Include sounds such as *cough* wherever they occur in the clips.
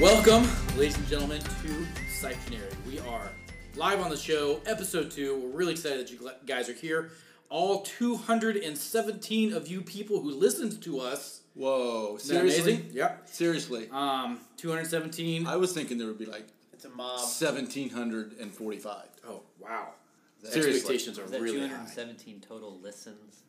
Welcome, ladies and gentlemen, to Sipetionary. We are live on the show, episode two. We're really excited that you guys are here. All 217 of you people who listened to us. Whoa, Isn't that amazing? seriously? Yep. Seriously. Um, 217. I was thinking there would be like It's a mob. 1,745. Oh, wow. The Seriously. expectations are Is that really high. 217 total listens?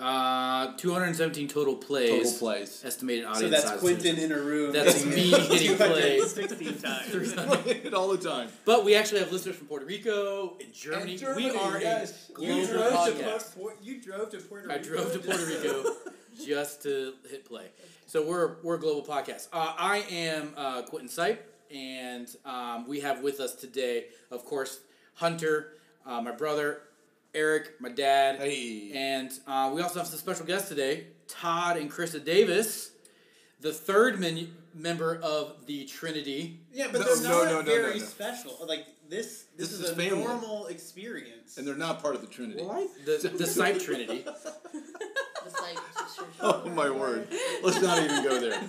Uh, 217 total plays. Total plays. Estimated audience So that's size. Quentin in a room. That's me *laughs* getting played. 216 *laughs* times. 300. all the time. But we actually have listeners from Puerto Rico and Germany. And Germany, we are yes. a global You drove, to podcast. Pu- you drove to Puerto Rico. I drove to Puerto Rico *laughs* just to hit play. So we're we're a global podcast. Uh, I am uh, Quentin Sipe, and um, we have with us today, of course, Hunter, uh, my brother, Eric, my dad, Hey. and uh, we also have some special guests today, Todd and Carissa Davis, the third men- member of the Trinity. Yeah, but No, they're no, not no, no, very no, no. special. Like this, this, This is, is a family. normal experience. And they're not part of the Trinity. The the *laughs* Sipe *laughs* Trinity. Oh my word. Let's not even go there.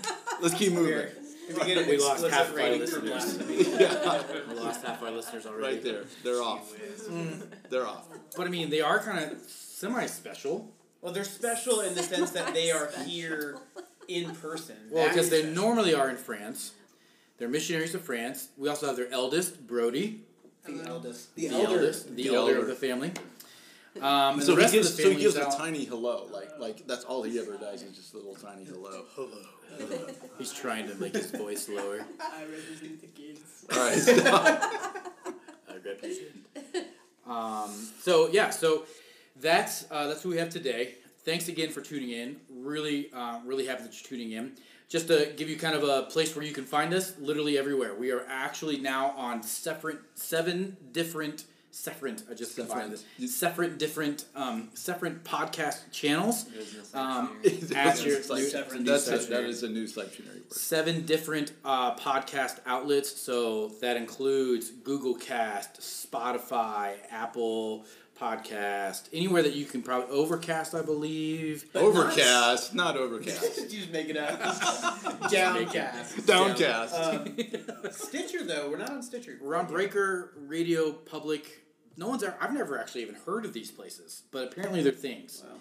Let's keep moving. Here, if we get an We lost half of our listeners. Yeah, *laughs* *laughs* We lost half our listeners already. right there. They're off. Mm. They're off. But I mean, they are kind of semi-special. Well, they're special in the sense that they are here in person. Well, That because they special. normally are in France. They're missionaries to France. We also have their eldest, Brody, the eldest, the, the, elder. eldest, the, The elder elder. of the family. *laughs* Um, and So the he gives, of the so he gives is a tiny hello. Like, like that's all he ever does is just a little tiny hello. Hello. *laughs* He's trying to make his voice lower. *laughs* I represent the kids. All right, stop. I represent. Um, so yeah, so that's uh, that's who we have today. Thanks again for tuning in. Really, uh, really happy that you're tuning in. Just to give you kind of a place where you can find us, literally everywhere. We are actually now on separate seven different separate. I just Separate. this. Separate different um, separate podcast channels. Um, That's your that's, a, that is a new Sipetionary word. seven different uh, podcast outlets. So that includes Google Cast, Spotify, Apple Podcast, anywhere that you can probably Overcast, I believe. Overcast, not *laughs* overcast. you just make it up. *laughs* Downcast. Downcast. Um, *laughs* Stitcher though, we're not on Stitcher. We're on Breaker, Radio Public. No one's ever, I've never actually even heard of these places, but apparently they're things. Wow.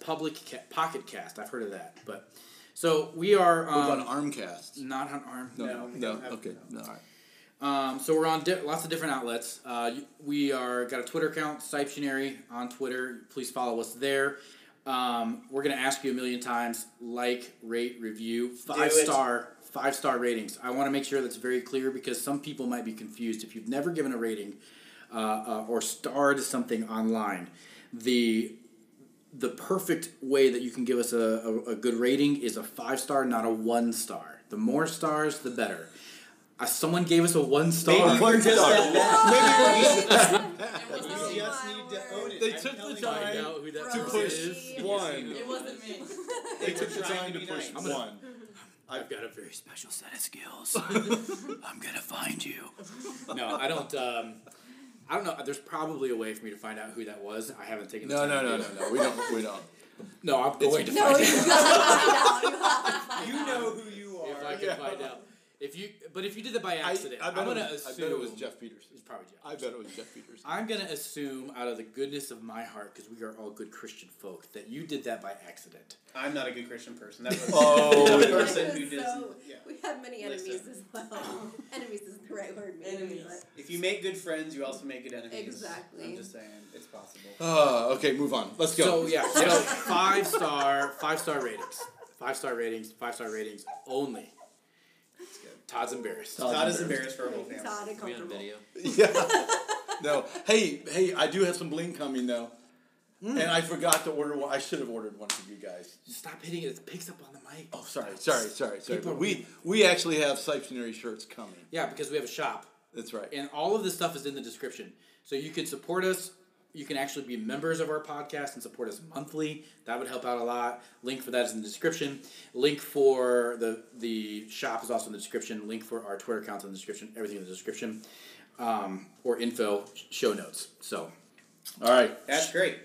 Public ca- Pocket Cast, I've heard of that. But so we are What um, about Armcast? not on Arm. No, No, no, we okay, no, all right. Um, so we're on di- lots of different outlets. Uh, we are got a Twitter account, Sipetionary on Twitter. Please follow us there. Um, we're gonna ask you a million times: like, rate, review, five star, five star ratings. I want to make sure that's very clear because some people might be confused. If you've never given a rating uh, uh, or starred something online, the the perfect way that you can give us a, a, a good rating is a five star, not a one star. The more stars, the better. Uh, someone gave us a one star. Maybe you're just that bad. *laughs* It You wasn't just need to own it. They I'm took the time Find who that to push is. one. It wasn't me. They took the time to to be push nice. one. I've got a very special set of skills. *laughs* I'm gonna find you. No, I don't. Um, I don't know. There's probably a way for me to find out who that was. I haven't taken the No, time. no, no, no, no. We don't. We don't. No, I'm going to find you out have to find out. You have to find You out. know who you are. if. I can Yeah. find out. If you, but if you did that by I, accident, I am gonna was, I assume bet it was Jeff Peterson. It's probably Jeff. I bet it was Jeff Peterson. I'm gonna assume out of the goodness of my heart, because we are all good Christian folk, that you did that by accident. I'm not a good Christian person. That *laughs* was Oh, the person who So, doesn't. Yeah. We have many enemies Listen. as well. *laughs* enemies isn't the right word. maybe, Enemies. but- If you make good friends, you also make good enemies. Exactly. I'm just saying, it's possible. Uh, okay, move on. Let's go. So yeah, so five star, five star ratings, five star ratings, five star ratings only. It's good. Todd's embarrassed. Todd- Todd is embarrassed for her whole family. Todd Are we on uncomfortable. video? *laughs* yeah. *laughs* No. Hey, hey, I do have some bling coming though, hmm. and I forgot to order one. I should have ordered one for you guys. Stop hitting it. It picks up on the mic. Oh, sorry, sorry, sorry, sorry. People But we we actually have Sipetionary shirts coming. Yeah, because we have a shop, That's right. and all of this stuff is in the description. So you could support us. You can actually be members of our podcast and support us monthly. That would help out a lot. Link for that is in the description. Link for the the shop is also in the description. Link for our Twitter accounts in the description. Everything in the description, um, or info show notes. So All right. That's great.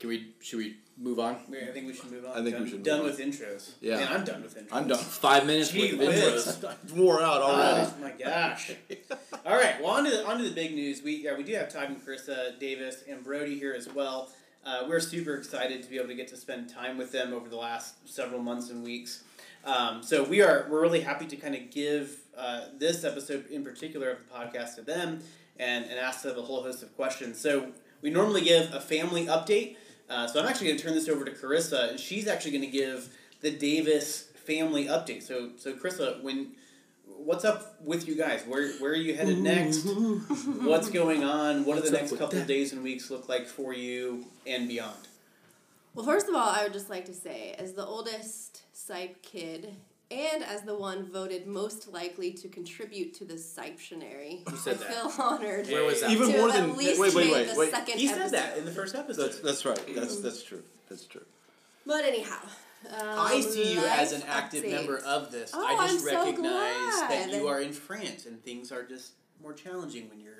Can we? Should we move on? Wait, I think we should move on. I think we done, should move Done on. with intros. Yeah. Man, I'm done with intros. I'm done. Five minutes Gee with whiz. intros. I'm wore out already. Oh my gosh! All right, well on to the, on to the big news. We yeah, we do have Todd and Carissa Davis and Brody here as well. Uh, we're super excited to be able to get to spend time with them over the last several months and weeks. Um, so we are we're really happy to kind of give uh, this episode in particular of the podcast to them and, and ask them a whole host of questions. So we normally give a family update. Uh, so I'm actually going to turn this over to Carissa, and she's actually going to give the Davis family update. So so Carissa, when what's up with you guys? Where where are you headed next? *laughs* What's going on? What do the next couple that? days and weeks look like for you and beyond? Well, first of all, I would just like to say, as the oldest Sipe kid, and as the one voted most likely to contribute to the Sipetionary, Who said I that? feel honored Where was that? Even to more have than- at least wait, wait, made wait, the wait. second He said episode. that in the first episode. That's that's right. That's that's true. That's true. But anyhow, um, I see you as an life active update. member of this. Oh, I just I'm so recognize that glad. you are in France and things are just more challenging when you're.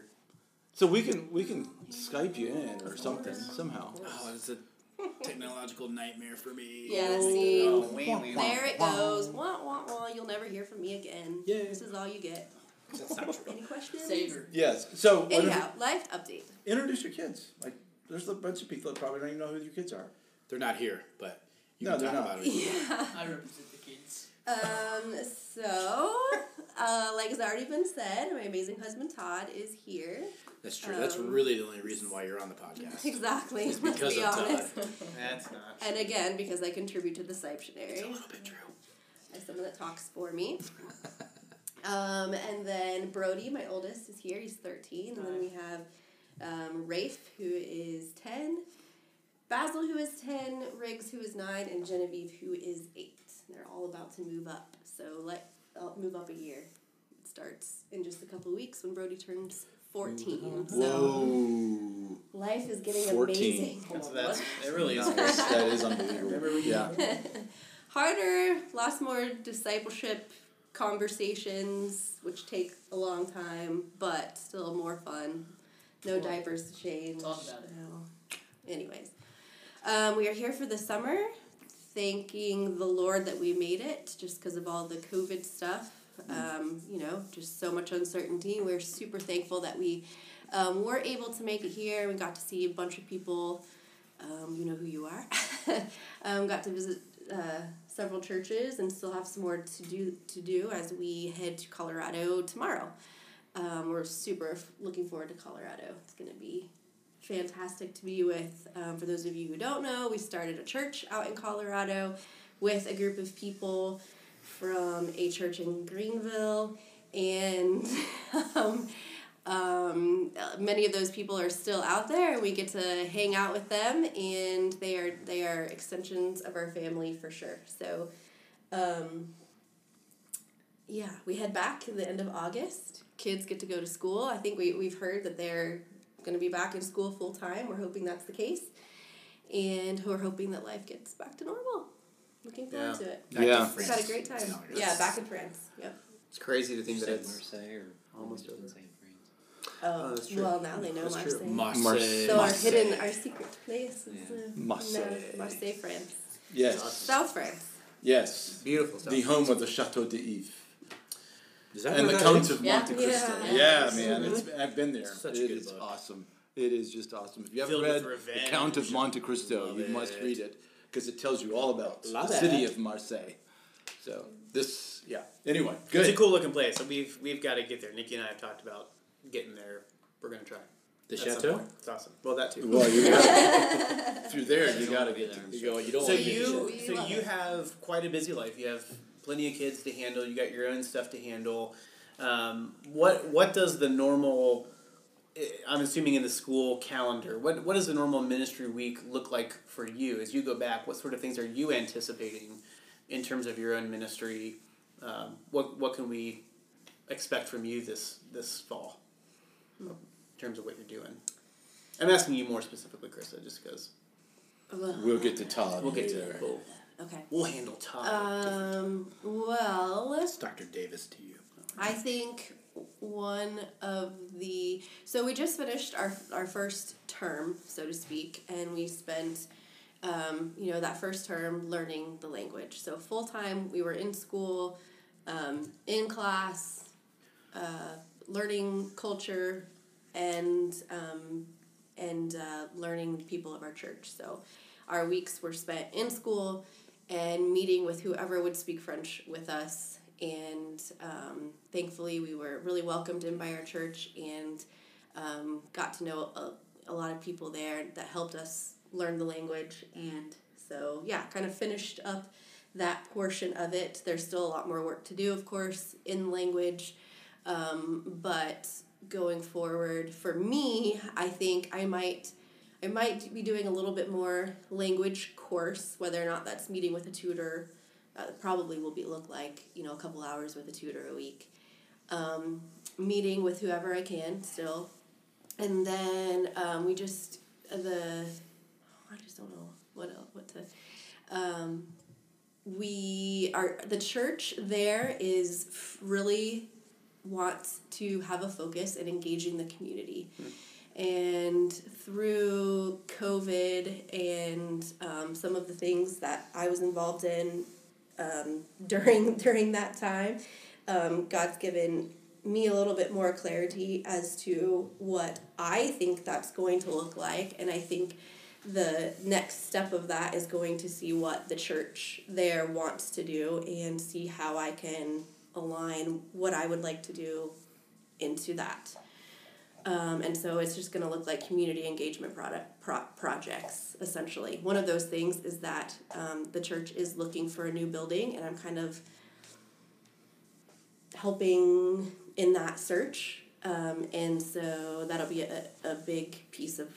So we can we can Skype you in or something somehow. Oh, it's a technological nightmare for me. Yeah, see, Oh, wah, wah. there it goes. Wah wah wah. You'll never hear from me again. Yay. This is all you get. That's not true. Any questions? Saver. Yes. So what if- Anyhow, life update. introduce your kids. Like there's a bunch of people that probably don't even know who your kids are. They're not here, but you No, can they're talk not. about it. Yeah. I represent the kids. Um, so, uh, like has already been said, my amazing husband Todd is here. That's true. That's Um, really the only reason why you're on the podcast. Exactly. It's *laughs* let's be of Todd. honest. That's not. And again, because I contribute to the Sipetionary. It's a little bit true. as someone that talks for me. Um, and then Brody, my oldest, is here. He's 13. And then we have um, Rafe, who is 10. Basil, who is 10. Riggs, who is 9. And Genevieve, who is 8. They're all about to move up. So let I'll move up a year. It starts in just a couple of weeks when Brody turns 14. So Whoa. life is getting 14. amazing. *laughs* That's, that's, it really is. That is unbelievable. Yeah. *laughs* harder, lots more discipleship conversations, which take a long time, but still more fun. No diapers to change. Talk about it. No. Anyways, um, we are here for the summer, thanking the Lord that we made it, just because of all the COVID stuff. Um, you know, just so much uncertainty. We're super thankful that we um, were able to make it here. We got to see a bunch of people. Um, you know who you are. *laughs* um, got to visit uh, several churches and still have some more to do to do as we head to Colorado tomorrow. Um, we're super f- looking forward to Colorado. It's going to be fantastic to be with. Um, for those of you who don't know, we started a church out in Colorado with a group of people from a church in Greenville, and *laughs* um, um, many of those people are still out there, and we get to hang out with them, and they are they are extensions of our family for sure. So, um, yeah, we head back at the end of August. Kids get to go to school. I think we we've heard that they're going to be back in school full time. We're hoping that's the case, and we're hoping that life gets back to normal. Looking forward Yeah. to it. Back to Yeah. We've France. had a great time. No, Yeah, back in France. Yep. It's crazy to think You that said it's. Marseille or almost doesn't say in France. Oh, that's true. well, now they know That's true. Marseille. Marseille. So our hidden, our secret place is Yeah. uh, Marseille. no, Marseille, France. Yes. South France. Yes. Beautiful stuff. The home of the Chateau d'If. Is that and the Count is? of Yeah. Monte Cristo. Yeah. Yeah, man. It's, I've been there. Such a good is book. awesome. It is just awesome. If you haven't Filled read revenge. The Count of Monte Cristo, you must it. read it because it tells you all about Love the city of Marseille. So this, yeah. Anyway, good. It's a cool looking place. So we've we've got to get there. Nikki and I have talked about getting there. We're gonna try. The at some chateau? point. It's awesome. Well, that too. Well, you got, *laughs* if you're there, you got to wanna be get there. You go. You don't So want to get you We so love you it. have quite a busy life. You have plenty of kids to handle. You got your own stuff to handle. Um, what what does the normal? I'm assuming in the school calendar. What what does a normal ministry week look like for you as you go back? What sort of things are you anticipating in terms of your own ministry? Um, what what can we expect from you this this fall in terms of what you're doing? I'm asking you more specifically, Carissa, just because We'll get to Todd. we'll get to later. we'll, Okay. we'll handle Todd. Um, well, It's Dr. Davis to you. I think one of the so we just finished our our first term, so to speak, and we spent um, you know that first term learning the language. So full time, we were in school, um, in class, uh, learning culture, and um, and uh, learning people of our church. So our weeks were spent in school and meeting with whoever would speak French with us. And um, thankfully, we were really welcomed in by our church and um, got to know a, a lot of people there that helped us learn the language. And so, yeah, kind of finished up that portion of it. There's still a lot more work to do, of course, in language. Um, but going forward, for me, I think I might I might be doing a little bit more language course, whether or not that's meeting with a tutor. Uh, probably will be look like you know a couple hours with a tutor a week, um, meeting with whoever I can still, and then um, we just uh, the I just don't know what else, what to. Um, we are the church there is really wants to have a focus in engaging the community. And through COVID and um, some of the things that I was involved in um, *laughs* during during that time, um, God's given me a little bit more clarity as to what I think that's going to look like, and I think the next step of that is going to see what the church there wants to do and see how I can align what I would like to do into that. Um, and so it's just going to look like community engagement product pro- projects essentially. One of those things is that um, the church is looking for a new building, and I'm kind of helping in that search. Um, and so that'll be a, a big piece of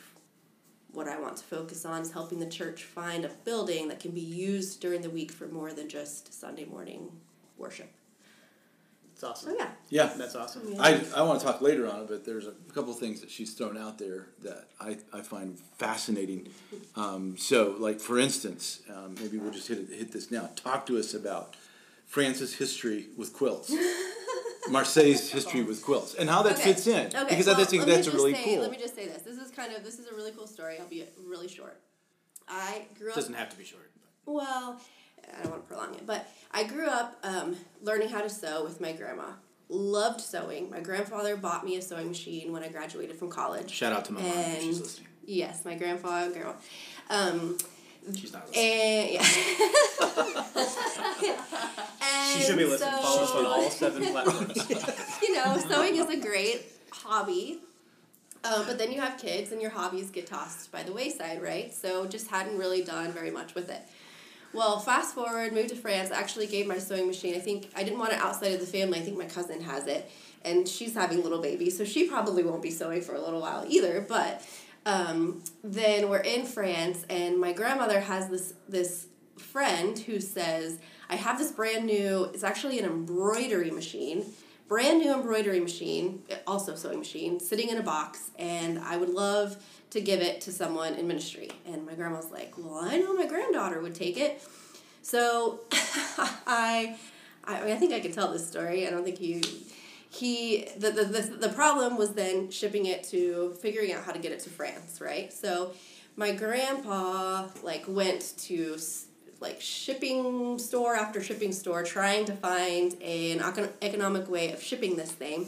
what I want to focus on is helping the church find a building that can be used during the week for more than just Sunday morning worship. It's awesome. So yeah. Yeah. That's awesome. Yeah. I, I want to talk later on it, but there's a couple of things that she's thrown out there that I, I find fascinating. Um, so, like for instance, um, maybe we'll just hit it, hit this now. Talk to us about France's history with quilts, *laughs* Marseille's history with quilts, and how that Okay. fits in. Okay, Because well, I think that's just really say, cool. Let me just say this. This is kind of this is a really cool story. I'll be really short. I grew up. Doesn't have to be short. Well, I don't want to prolong it, but I grew up um, learning how to sew with my grandma. Loved sewing. My grandfather bought me a sewing machine when I graduated from college. Shout out to my mom she's listening. Yes, my grandfather, grandma. Um, She's not listening. and yeah. *laughs* She should be And listening. Follow us on all seven platforms. *laughs* you know, sewing is a great hobby. Uh, but then you have kids and your hobbies get tossed by the wayside, right? So just hadn't really done very much with it. Well, fast forward, moved to France, actually gave my sewing machine. I think I didn't want it outside of the family. I think my cousin has it. And she's having little babies, so she probably won't be sewing for a little while either. But um, then we're in France, and my grandmother has this this friend who says, "I have this brand new. It's actually an embroidery machine, brand new embroidery machine, also sewing machine, sitting in a box, and I would love to give it to someone in ministry." And my grandma's like, "Well, I know my granddaughter would take it." So *laughs* I, I, I think I could tell this story. I don't think you he the, the, the, the problem was then shipping it to figuring out how to get it to france right so my grandpa like went to like shipping store after shipping store trying to find an econ- economic way of shipping this thing.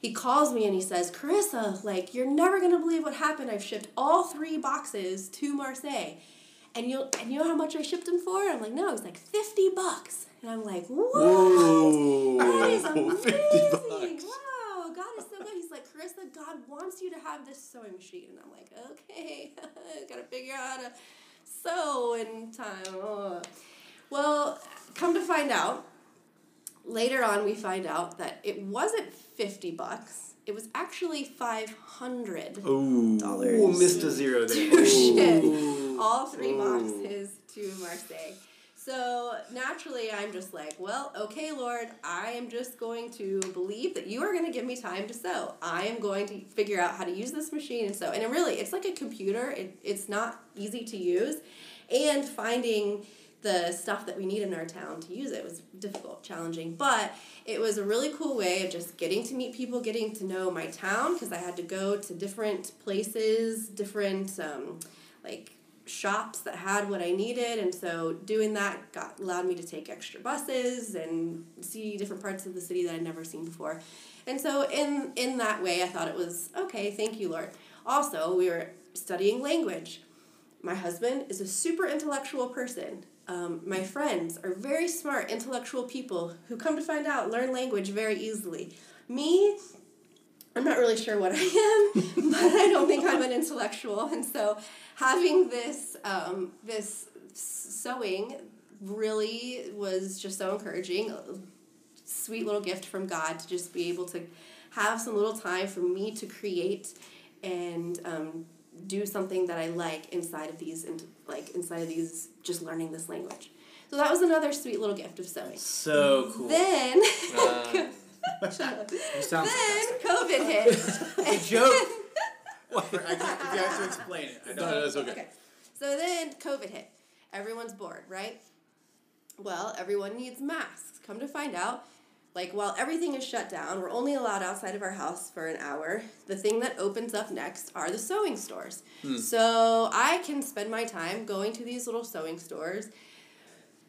He calls me and he says carissa like you're never to believe what happened. I've shipped all three boxes to marseille. And you and you know how much i shipped them for? I'm like no it's like 50 bucks. And i'm like what? Whoa, that is *laughs* 50 amazing. Wow, God is so good. He's like, Carissa, God wants you to have this sewing machine. And I'm like, okay, *laughs* gotta figure out how to sew in time. Ugh. Well, come to find out, later on we find out that it wasn't 50 bucks. It was actually 500 dollars. Oh, missed a zero there. *laughs* to ship all three boxes to Marseille. So naturally, I'm just like, well, okay, Lord, I am just going to believe that you are going to give me time to sew. I am going to figure out how to use this machine and sew. And it really, it's like a computer. It, it's not easy to use, and finding the stuff that we need in our town to use it was difficult, challenging, but it was a really cool way of just getting to meet people, getting to know my town because I had to go to different places, different um, like shops that had what I needed, and so doing that got allowed me to take extra buses and see different parts of the city that I'd never seen before. And so in in that way, I thought it was okay. Thank you, Lord. Also, we were studying language. My husband is a super intellectual person. Um, my friends are very smart, intellectual people who come to find out learn language very easily. Me, I'm not really sure what I am, *laughs* but I don't think I'm an intellectual. And so, having this um, this sewing really was just so encouraging. A sweet little gift from God to just be able to have some little time for me to create and um, do something that I like inside of these, and like inside of these, just learning this language. So that was another sweet little gift of sewing. So cool. Then, *laughs* Uh, shut up. You *laughs* sound then COVID *laughs* hit. a joke. *laughs* I you have to explain it. I No, don't. no, that's okay. Okay. So then COVID hit. Everyone's bored, right? Well, everyone needs masks. Come to find out, like while everything is shut down, we're only allowed outside of our house for an hour. The thing that opens up next are the sewing stores. Hmm. So I can spend my time going to these little sewing stores,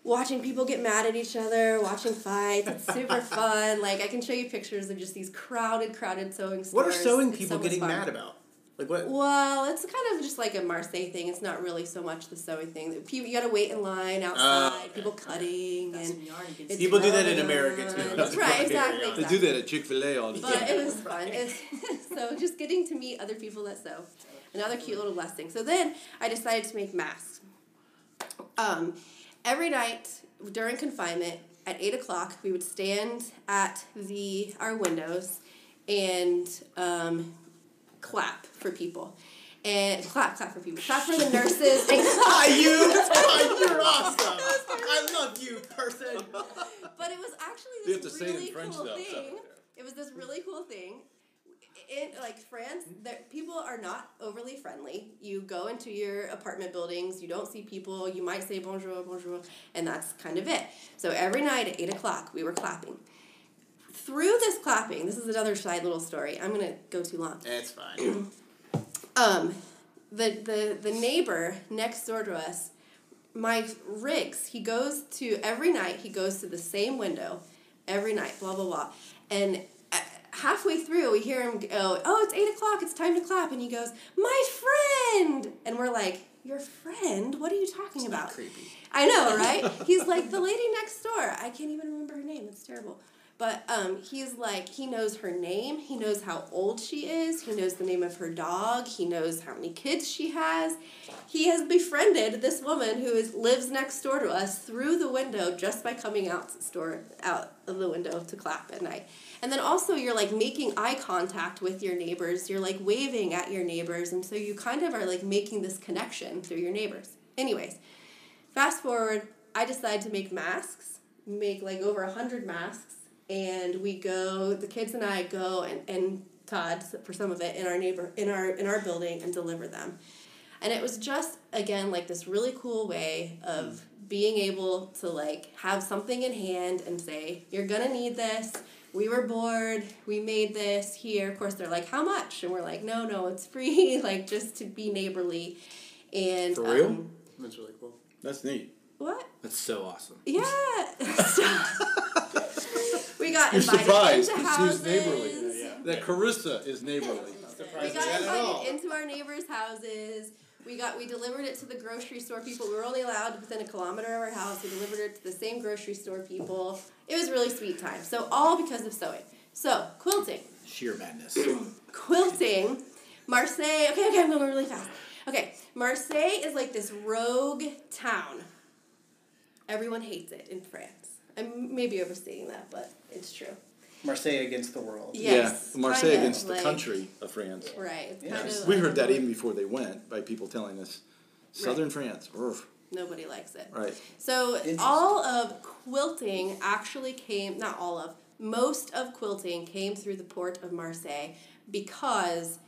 watching people get mad at each other, watching fights. It's super *laughs* fun. Like I can show you pictures of just these crowded, crowded sewing stores. What are sewing It's people so getting fun. mad about? Like what? Well, it's kind of just like a Marseille thing. It's not really so much the sewing thing. People, you got to wait in line outside. okay. People cutting and it's People do that in America, too. That's *laughs* right, exactly. They They do that at Chick Fil A all the But time. it was fun. *laughs* It's, so just getting to meet other people that sew, another cute little blessing. So then I decided to make masks. Um, every night during confinement at eight o'clock, we would stand at the our windows and um, clap for people. And clap, clap for people. Clap for the nurses. And *laughs* Hi, you! *laughs* Hi, you're awesome! I love you, person! But it was actually this to say it in really cool thing. It was this really cool thing. In like France, that people are not overly friendly. You go into your apartment buildings, you don't see people. You might say bonjour, bonjour, and that's kind of it. So every night at eight o'clock, we were clapping. Through this clapping, this is another side little story. I'm gonna go too long. It's fine. *clears throat* Um, the the the neighbor next door to us, Mike Riggs, he goes to every night. He goes to the same window, every night. Blah blah blah, and halfway through we hear him go, "Oh, it's eight o'clock. It's time to clap." And he goes, "My friend," and we're like, "Your friend? What are you talking about?" creepy. I know, right? *laughs* He's like the lady next door. I can't even remember her name. It's terrible. But um, he's like he knows her name. He knows how old she is. He knows the name of her dog. He knows how many kids she has. He has befriended this woman who is lives next door to us through the window just by coming out to store out of the window to clap at night. And then also you're like making eye contact with your neighbors. You're like waving at your neighbors, and so you kind of are like making this connection through your neighbors. Anyways, Fast forward, I decide to make masks, make like over a hundred masks, and we go. The kids and I go and and Todd for some of it in our neighbor in our in our building and deliver them, and it was just again like this really cool way of being able to like have something in hand and say you're gonna need this. We were bored. We made this here. Of course, they're like, "How much?" And we're like, "No, no, it's free. *laughs* like just to be neighborly." And For real? um, That's really cool. That's neat. what? That's so awesome. Yeah. *laughs* *laughs* we got You're invited surprised into 'cause houses. he's neighborly. That Carissa is neighborly. We got at invited into our neighbors' houses. We got we delivered it to the grocery store people. We were only allowed within a kilometer of our house. We delivered it to the same grocery store people. It was really sweet time. So all because of sewing. So quilting. Sheer madness. *clears throat* quilting, Marseille. Okay, okay, I'm going really fast. Okay, Marseille is like this rogue town. Everyone hates it in France. I'm maybe overstating that, but it's true. Marseille against the world. Yes, yeah, Marseille kind of, against like- the country of France. Right. Yeah. kind of We like- heard that even before they went by people telling us, Southern France. Oof. Nobody likes it. Right. So all of quilting actually came, not all of, most of quilting came through the port of Marseille because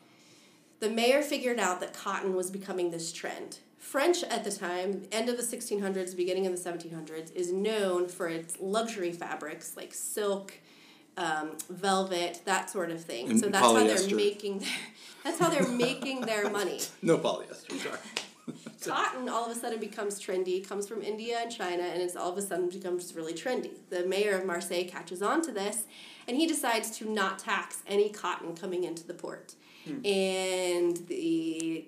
the mayor figured out that cotton was becoming this trend French at the time, end of the 1600s, beginning of the 1700s, is known for its luxury fabrics like silk, um, velvet, that sort of thing. And so that's how they're making. Their, *laughs* that's how they're making their *laughs* money. No polyester, sorry. *laughs* Cotton all of a sudden becomes trendy, comes from India and China, and it's all of a sudden becomes really trendy. The mayor of Marseille catches on to this, and he decides to not tax any cotton coming into the port. And the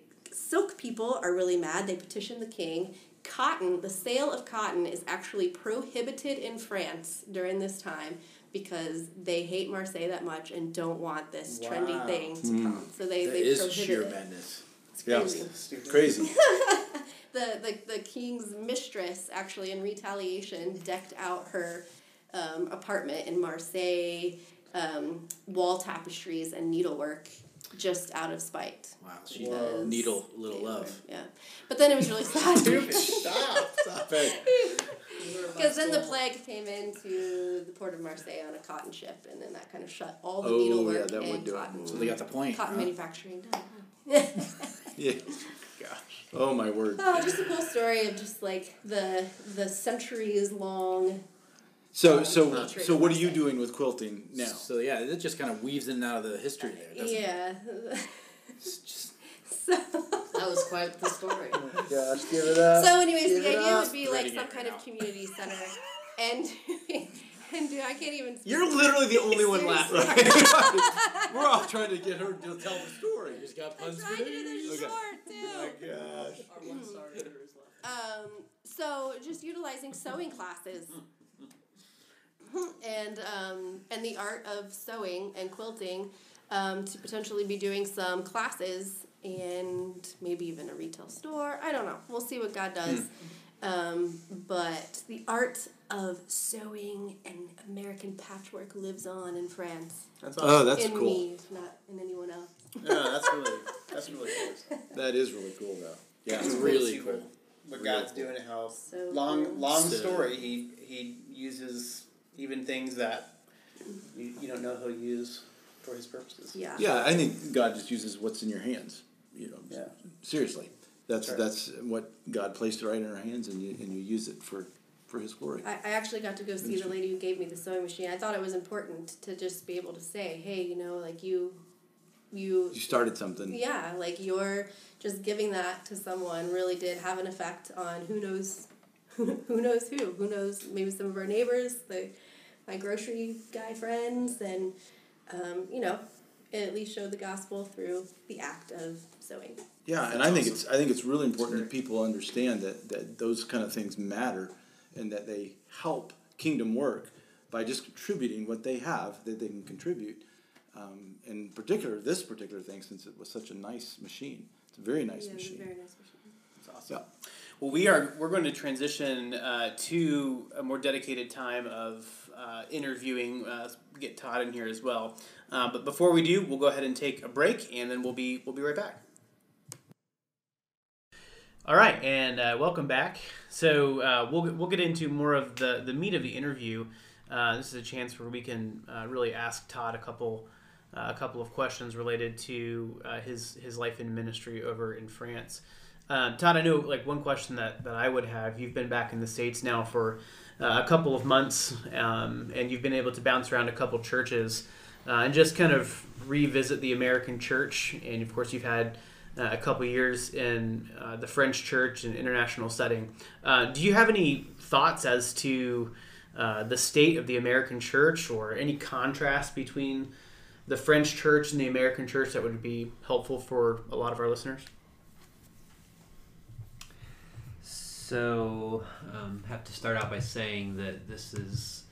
silk people are really mad. They petition the king. Cotton, the sale of cotton is actually prohibited in France during this time because they hate Marseille that much and don't want this trendy thing to come. So they, That they is prohibit sheer it. madness. It's Yeah. crazy Stupid. Crazy. *laughs* the, the, the king's mistress actually in retaliation decked out her um, apartment in marseille um, wall tapestries and needlework just out of spite Wow, she Whoa. needle little love. yeah but then it was really *laughs* sad Stupid. Stop. Stop it. *laughs* because then the plague came into the port of marseille on a cotton ship and then that kind of shut all the Oh, needlework yeah, that would and do it. cotton, So they got the point. cotton huh? manufacturing done *laughs* Yeah. Gosh. Oh my word. oh just a cool story of just like the the centuries long So so so what are you doing with quilting now? So yeah, it just kind of weaves in and out of the history there. doesn't? Yeah. It's just- so, That was quite the story. Gosh, give it up. so, anyways, Give the idea up. would be like some kind now. of community center, *laughs* and and dude, I can't even. speak. You're literally the only one Seriously. laughing. *laughs* We're all trying to get her to tell the story. You just got I'm puns trying for to do days. this Okay. short too. gosh. Our one star editors left. Um, so just utilizing sewing classes. *laughs* and um, and the art of sewing and quilting um, to potentially be doing some classes and maybe even a retail store. I don't know. We'll see what God does. Um, but the art of sewing and American patchwork lives on in France. That's Oh, that's in cool. me, not in anyone else. yeah, that's *laughs* really that's really cool. That is really cool though. Yeah. It's It's cool to really cool. What, what Really God's cool. doing and how So long cool. long So- story. He he uses even things that you, you don't know he'll use for his purposes. Yeah. Yeah, I think God just uses what's in your hands. You know, Yeah. seriously, that's Sure. that's what God placed right in our hands, and you and you use it for for His glory. I, I actually got to go see the lady who gave me the sewing machine. I thought it was important to just be able to say, hey, you know, like you, you, You started something. yeah, like you're just giving that to someone really did have an effect on who knows, *laughs* who knows who, who knows maybe some of our neighbors, the, my grocery guy friends, and um, you know, at least showed the gospel through the act of sewing. Yeah, and I think it's I think it's really important that people understand that, that those kind of things matter, and that they help kingdom work by just contributing what they have that they can contribute. Um, in particular, this particular thing, since it was such a nice machine, it's a very nice yeah, it a machine. very nice machine. It's awesome. Yeah. Well, we are we're going to transition uh, to a more dedicated time of uh, interviewing. Uh, get Todd in here as well. Uh, but before we do, we'll go ahead and take a break, and then we'll be we'll be right back. All right, and uh, welcome back. So uh, we'll we'll get into more of the the meat of the interview. Uh, this is a chance where we can uh, really ask Todd a couple uh, a couple of questions related to his his life in ministry over in France. Um, Todd, I know like one question that, that I would have. You've been back in the states now for uh, a couple of months, um, and you've been able to bounce around a couple churches uh, and just kind of revisit the American church. And of course, you've had uh, a couple years in uh, the French church and international setting. Uh, do you have any thoughts as to uh, the state of the American church, or any contrast between the French church and the American church that would be helpful for a lot of our listeners? So, um, have to start out by saying that this is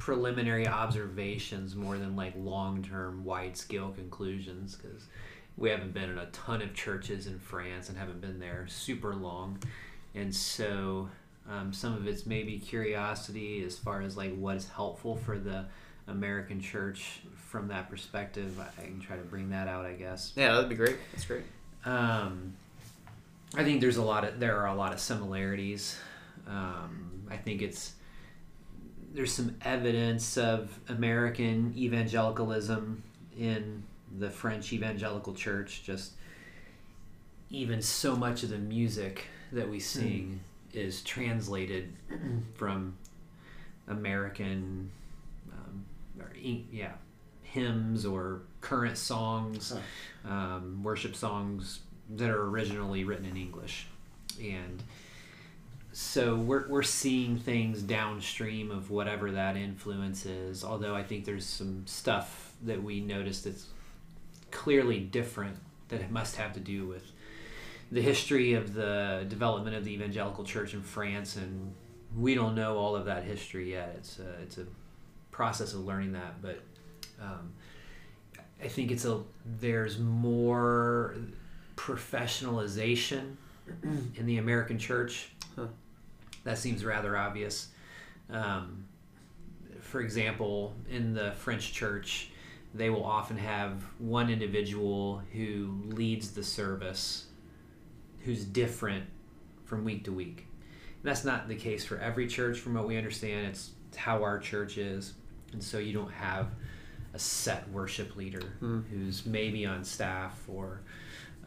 preliminary observations more than like long-term, wide-scale conclusions because we haven't been in a ton of churches in France and haven't been there super long, and so um, some of it's maybe curiosity as far as like what is helpful for the American church from that perspective. I I can try to bring that out, I guess. Yeah, that'd be great. That's great. Um, I think there's a lot of there are a lot of similarities. Um, I think it's there's some evidence of American evangelicalism in the French evangelical church. Just even so much of the music that we sing is translated *clears throat* from American, um, or, yeah, hymns or current songs, um, worship songs that are originally written in English, and so we're, we're seeing things downstream of whatever that influence is although i think there's some stuff that we notice that's clearly different that it must have to do with the history of the development of the evangelical church in france and we don't know all of that history yet. It's a, it's a process of learning that but um, i think it's a there's more professionalization *clears throat* in the american church that seems rather obvious. Um, for example, in the French church, they will often have one individual who leads the service who's different from week to week. And that's not the case for every church, from what we understand. It's how our church is. And so you don't have a set worship leader who's maybe on staff or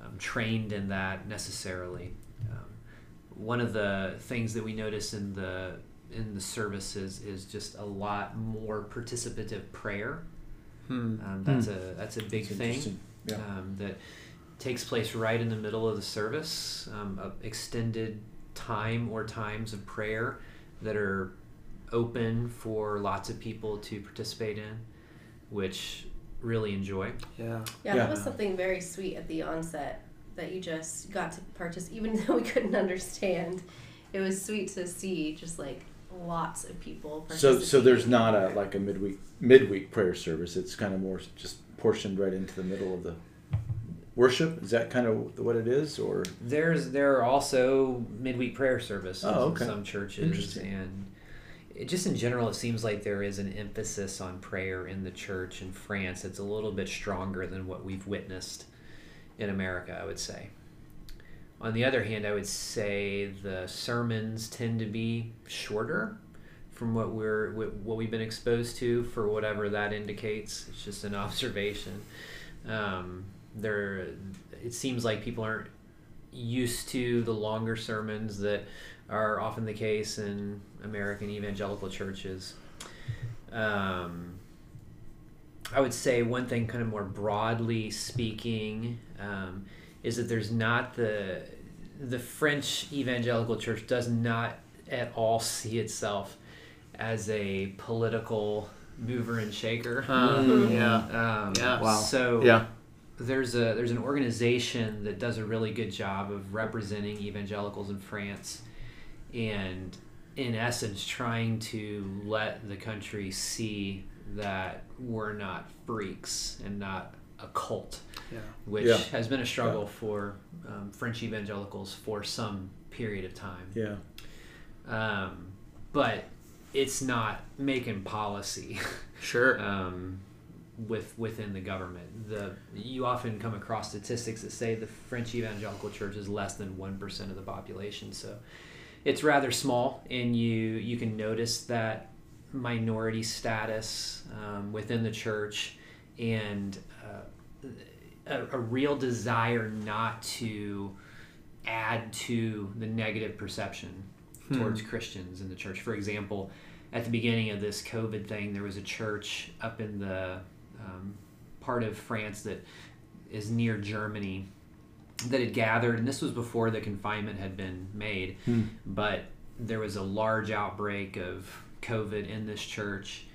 um, trained in that necessarily. Um, one of the things that we notice in the in the services is just a lot more participative prayer. Um, that's a that's a big That's thing. Yeah. um, that takes place right in the middle of the service. Um, a extended time or times of prayer that are open for lots of people to participate in, which really enjoy. Yeah. Yeah, Yeah. that was something very sweet at the onset that you just got to participate, even *laughs* though we couldn't understand. It was sweet to see just like lots of people. So, so there's not a like a midweek midweek prayer service. It's kind of more just portioned right into the middle of the worship. Is that kind of what it is, or There's there are also midweek prayer services Oh, okay. in some churches, Interesting. and it, just in general, it seems like there is an emphasis on prayer in the church in France. It's a little bit stronger than what we've witnessed in America, I would say. On the other hand, I would say the sermons tend to be shorter from what we're what we've been exposed to for whatever that indicates. It's just an *laughs* observation. Um, there, it seems like people aren't used to the longer sermons that are often the case in American evangelical churches. Um, I would say one thing, kind of more broadly speaking, um, is that there's not the the French evangelical church does not at all see itself as a political mover and shaker. Uh, Mm. Yeah. Um, Yeah. Wow. So yeah, there's a there's an organization that does a really good job of representing evangelicals in France, and in essence trying to let the country see that we're not freaks and not a cult, Yeah. which Yeah. has been a struggle for um, French evangelicals for some period of time. yeah, Um, but it's not making policy. Sure. *laughs* um, with within the government. The you often come across statistics that say the French evangelical church is less than one percent of the population, so it's rather small, and you you can notice that minority status um, within the church and uh, a, a real desire not to add to the negative perception towards Christians in the church. For example, at the beginning of this COVID thing, there was a church up in the um, part of France that is near Germany that had gathered, and this was before the confinement had been made, but there was a large outbreak of COVID in this church,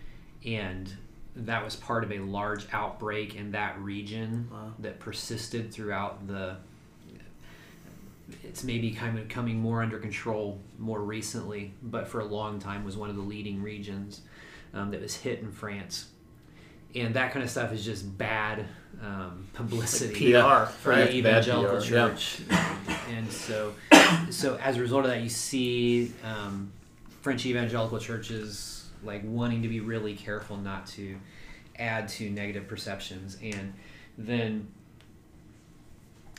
and that was part of a large outbreak in that region Wow. that persisted throughout the it's maybe kind of coming more under control more recently, but for a long time was one of the leading regions um, that was hit in France. And that kind of stuff is just bad um, publicity PR, for right? the evangelical PR, yeah. church. and so, so as a result of that, you see um, French evangelical churches like wanting to be really careful not to add to negative perceptions, and then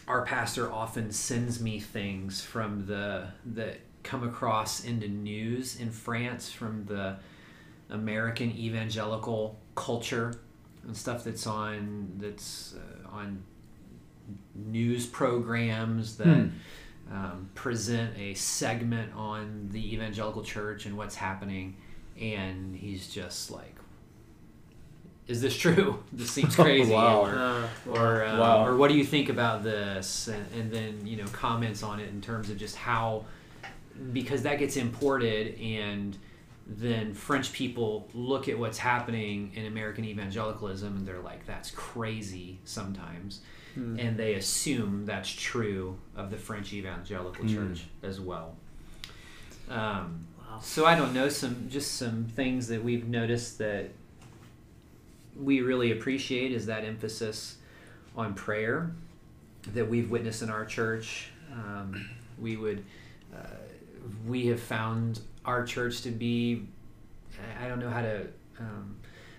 our pastor often sends me things from the that come across into news in France from the American evangelical culture and stuff that's on that's uh, on news programs that um, present a segment on the evangelical church and what's happening, and he's just like, "Is this true? *laughs* This seems *laughs* crazy." Wow. Or, Uh, or uh, Wow. or what do you think about this and, and then you know comments on it in terms of just how because that gets imported and then french people look at what's happening in american evangelicalism and they're like that's crazy sometimes and they assume that's true of the french evangelical church as well um, Wow. so i don't know some just some things that we've noticed that we really appreciate is that emphasis on prayer that we've witnessed in our church. Um, we would, uh, we have found our church to be, I don't know how to um,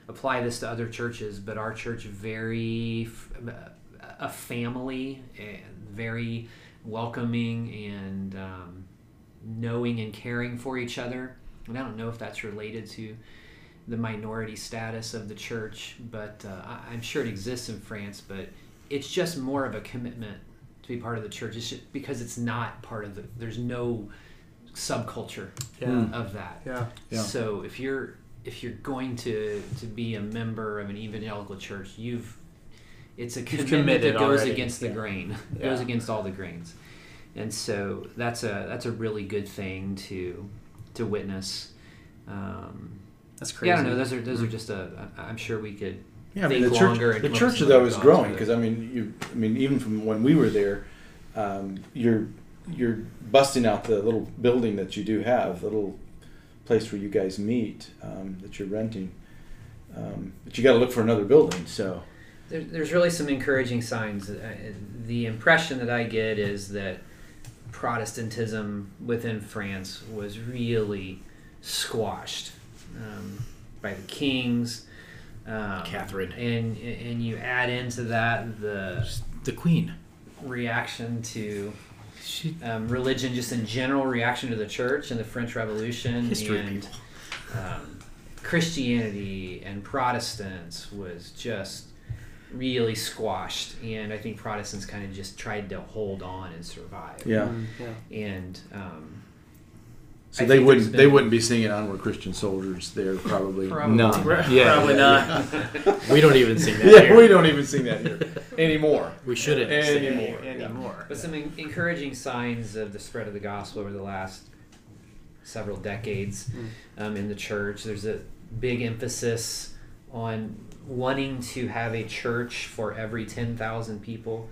apply this to other churches, but our church very a family and very welcoming and um, knowing and caring for each other. And I don't know if that's related to the minority status of the church, but uh, I'm sure it exists in France. But it's just more of a commitment to be part of the church. It's because it's not part of the. There's no subculture Yeah. of that. Yeah. Yeah. So if you're if you're going to to be a member of an evangelical church, you've it's a commitment committed that goes already. against the Yeah. grain. *laughs* It goes against all the grains, and so that's a that's a really good thing to to witness. Um, That's crazy. yeah, I don't know. Those are those are just a. I- I'm sure we could. Yeah, I mean, the church, longer the church with is some always thoughts growing because I mean, you, I mean, even from when we were there, um, you're you're busting out the little building that you do have, the little place where you guys meet um, that you're renting. Um, but you got to look for another building. So There, there's really some encouraging signs. Uh, The impression that I get is that Protestantism within France was really squashed um, by the kings. Um, Catherine. and and you add into that the The Queen. reaction to She, um, religion, just in general, reaction to the church and the French Revolution, History and um, Christianity and Protestants was just really squashed, and I think Protestants kind of just tried to hold on and survive. yeah, Mm, yeah. And um, so I they think wouldn't there's they been- wouldn't be singing "Onward Christian Soldiers" there probably, Probably not. not. Yeah, *laughs* Probably yeah, not. *laughs* we don't even sing that Yeah, here. we don't even sing that here anymore. *laughs* We shouldn't sing it. Anymore. Anymore. But some en- encouraging signs of the spread of the gospel over the last several decades um, in the church. There's a big emphasis on wanting to have a church for every 10,000 people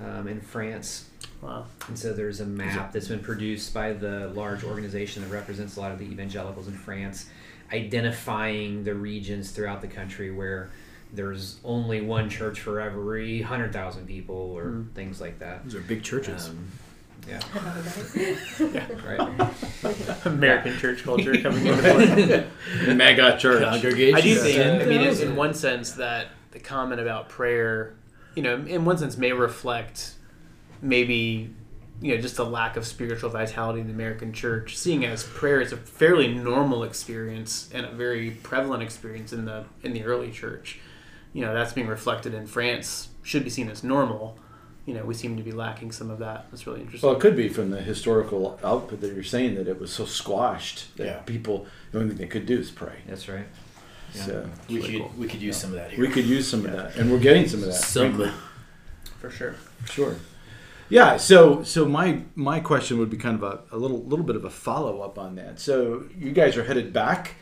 um, in France. Wow. And so there's a map that's been produced by the large organization that represents a lot of the evangelicals in France, identifying the regions throughout the country where there's only one church for every 100,000 people or Mm. things like that. Those are big churches. Um, yeah, *laughs* Yeah. right. *laughs* American church culture coming *laughs* into play. Mega church. Congregation. I do think, I mean, in, in one sense, that the comment about prayer, you know, in one sense may reflect maybe, you know, just a lack of spiritual vitality in the American church, seeing as prayer is a fairly normal experience and a very prevalent experience in the in the early church. You know, that's being reflected in France should be seen as normal. You know, we seem to be lacking some of that. That's really interesting. Well, it could be from the historical output that you're saying that it was so squashed that Yeah. people the only thing they could do is pray. That's right. Yeah. So we really could cool. we could use some of that here. we could use some of that, and we're getting some of that. Some. frankly. For sure. Sure. Yeah. So so my my question would be kind of a, a little little bit of a follow up on that. So you guys are headed back.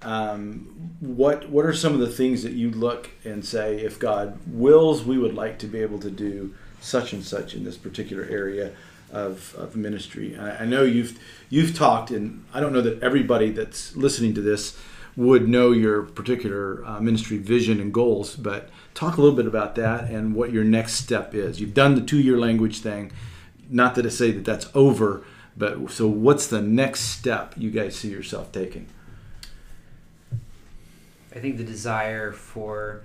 Um, what what are some of the things that you look and say, if God wills, we would like to be able to do such and such in this particular area of, of ministry. I, I know you've you've talked, and I don't know that everybody that's listening to this would know your particular uh, ministry vision and goals, but talk a little bit about that and what your next step is. You've done the two year language thing. Not that I say that that's over, but so what's the next step you guys see yourself taking? I think the desire for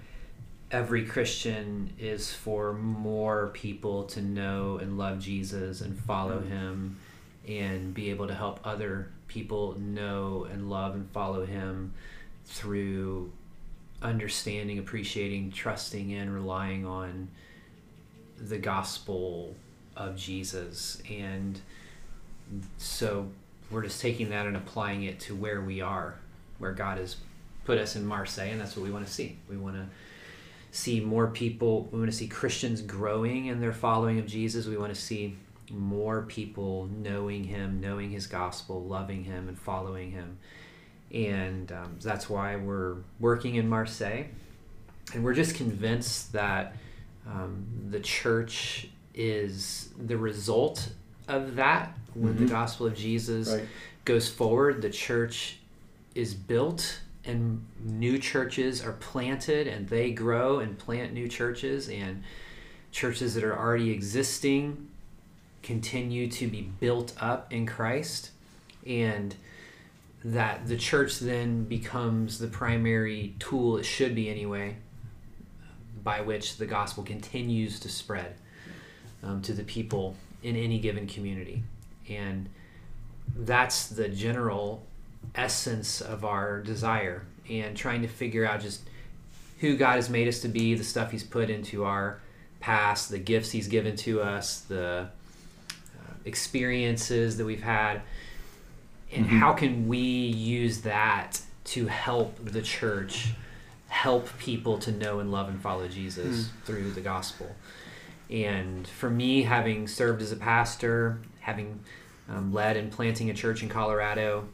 every Christian is for more people to know and love Jesus and follow him and be able to help other people know and love and follow him through understanding, appreciating, trusting in, relying on the gospel of Jesus. And so we're just taking that and applying it to where we are, where God has put us in Marseille, and that's what we want to see. We want to see more people, we want to see Christians growing in their following of Jesus. We want to see more people knowing Him, knowing His gospel, loving Him, and following Him. And um, that's why we're working in Marseille. And we're just convinced that um, the church is the result of that when Mhm. the gospel of Jesus Right. goes forward the church is built and new churches are planted and they grow and plant new churches and churches that are already existing continue to be built up in Christ and that the church then becomes the primary tool it should be anyway by which the gospel continues to spread um, to the people in any given community. And that's the general essence of our desire and trying to figure out just who God has made us to be, the stuff He's put into our past, the gifts He's given to us, the experiences that we've had, and Mhm. how can we use that to help the church help people to know and love and follow Jesus through the gospel. And for me, having served as a pastor, having um, led and planting a church in Colorado,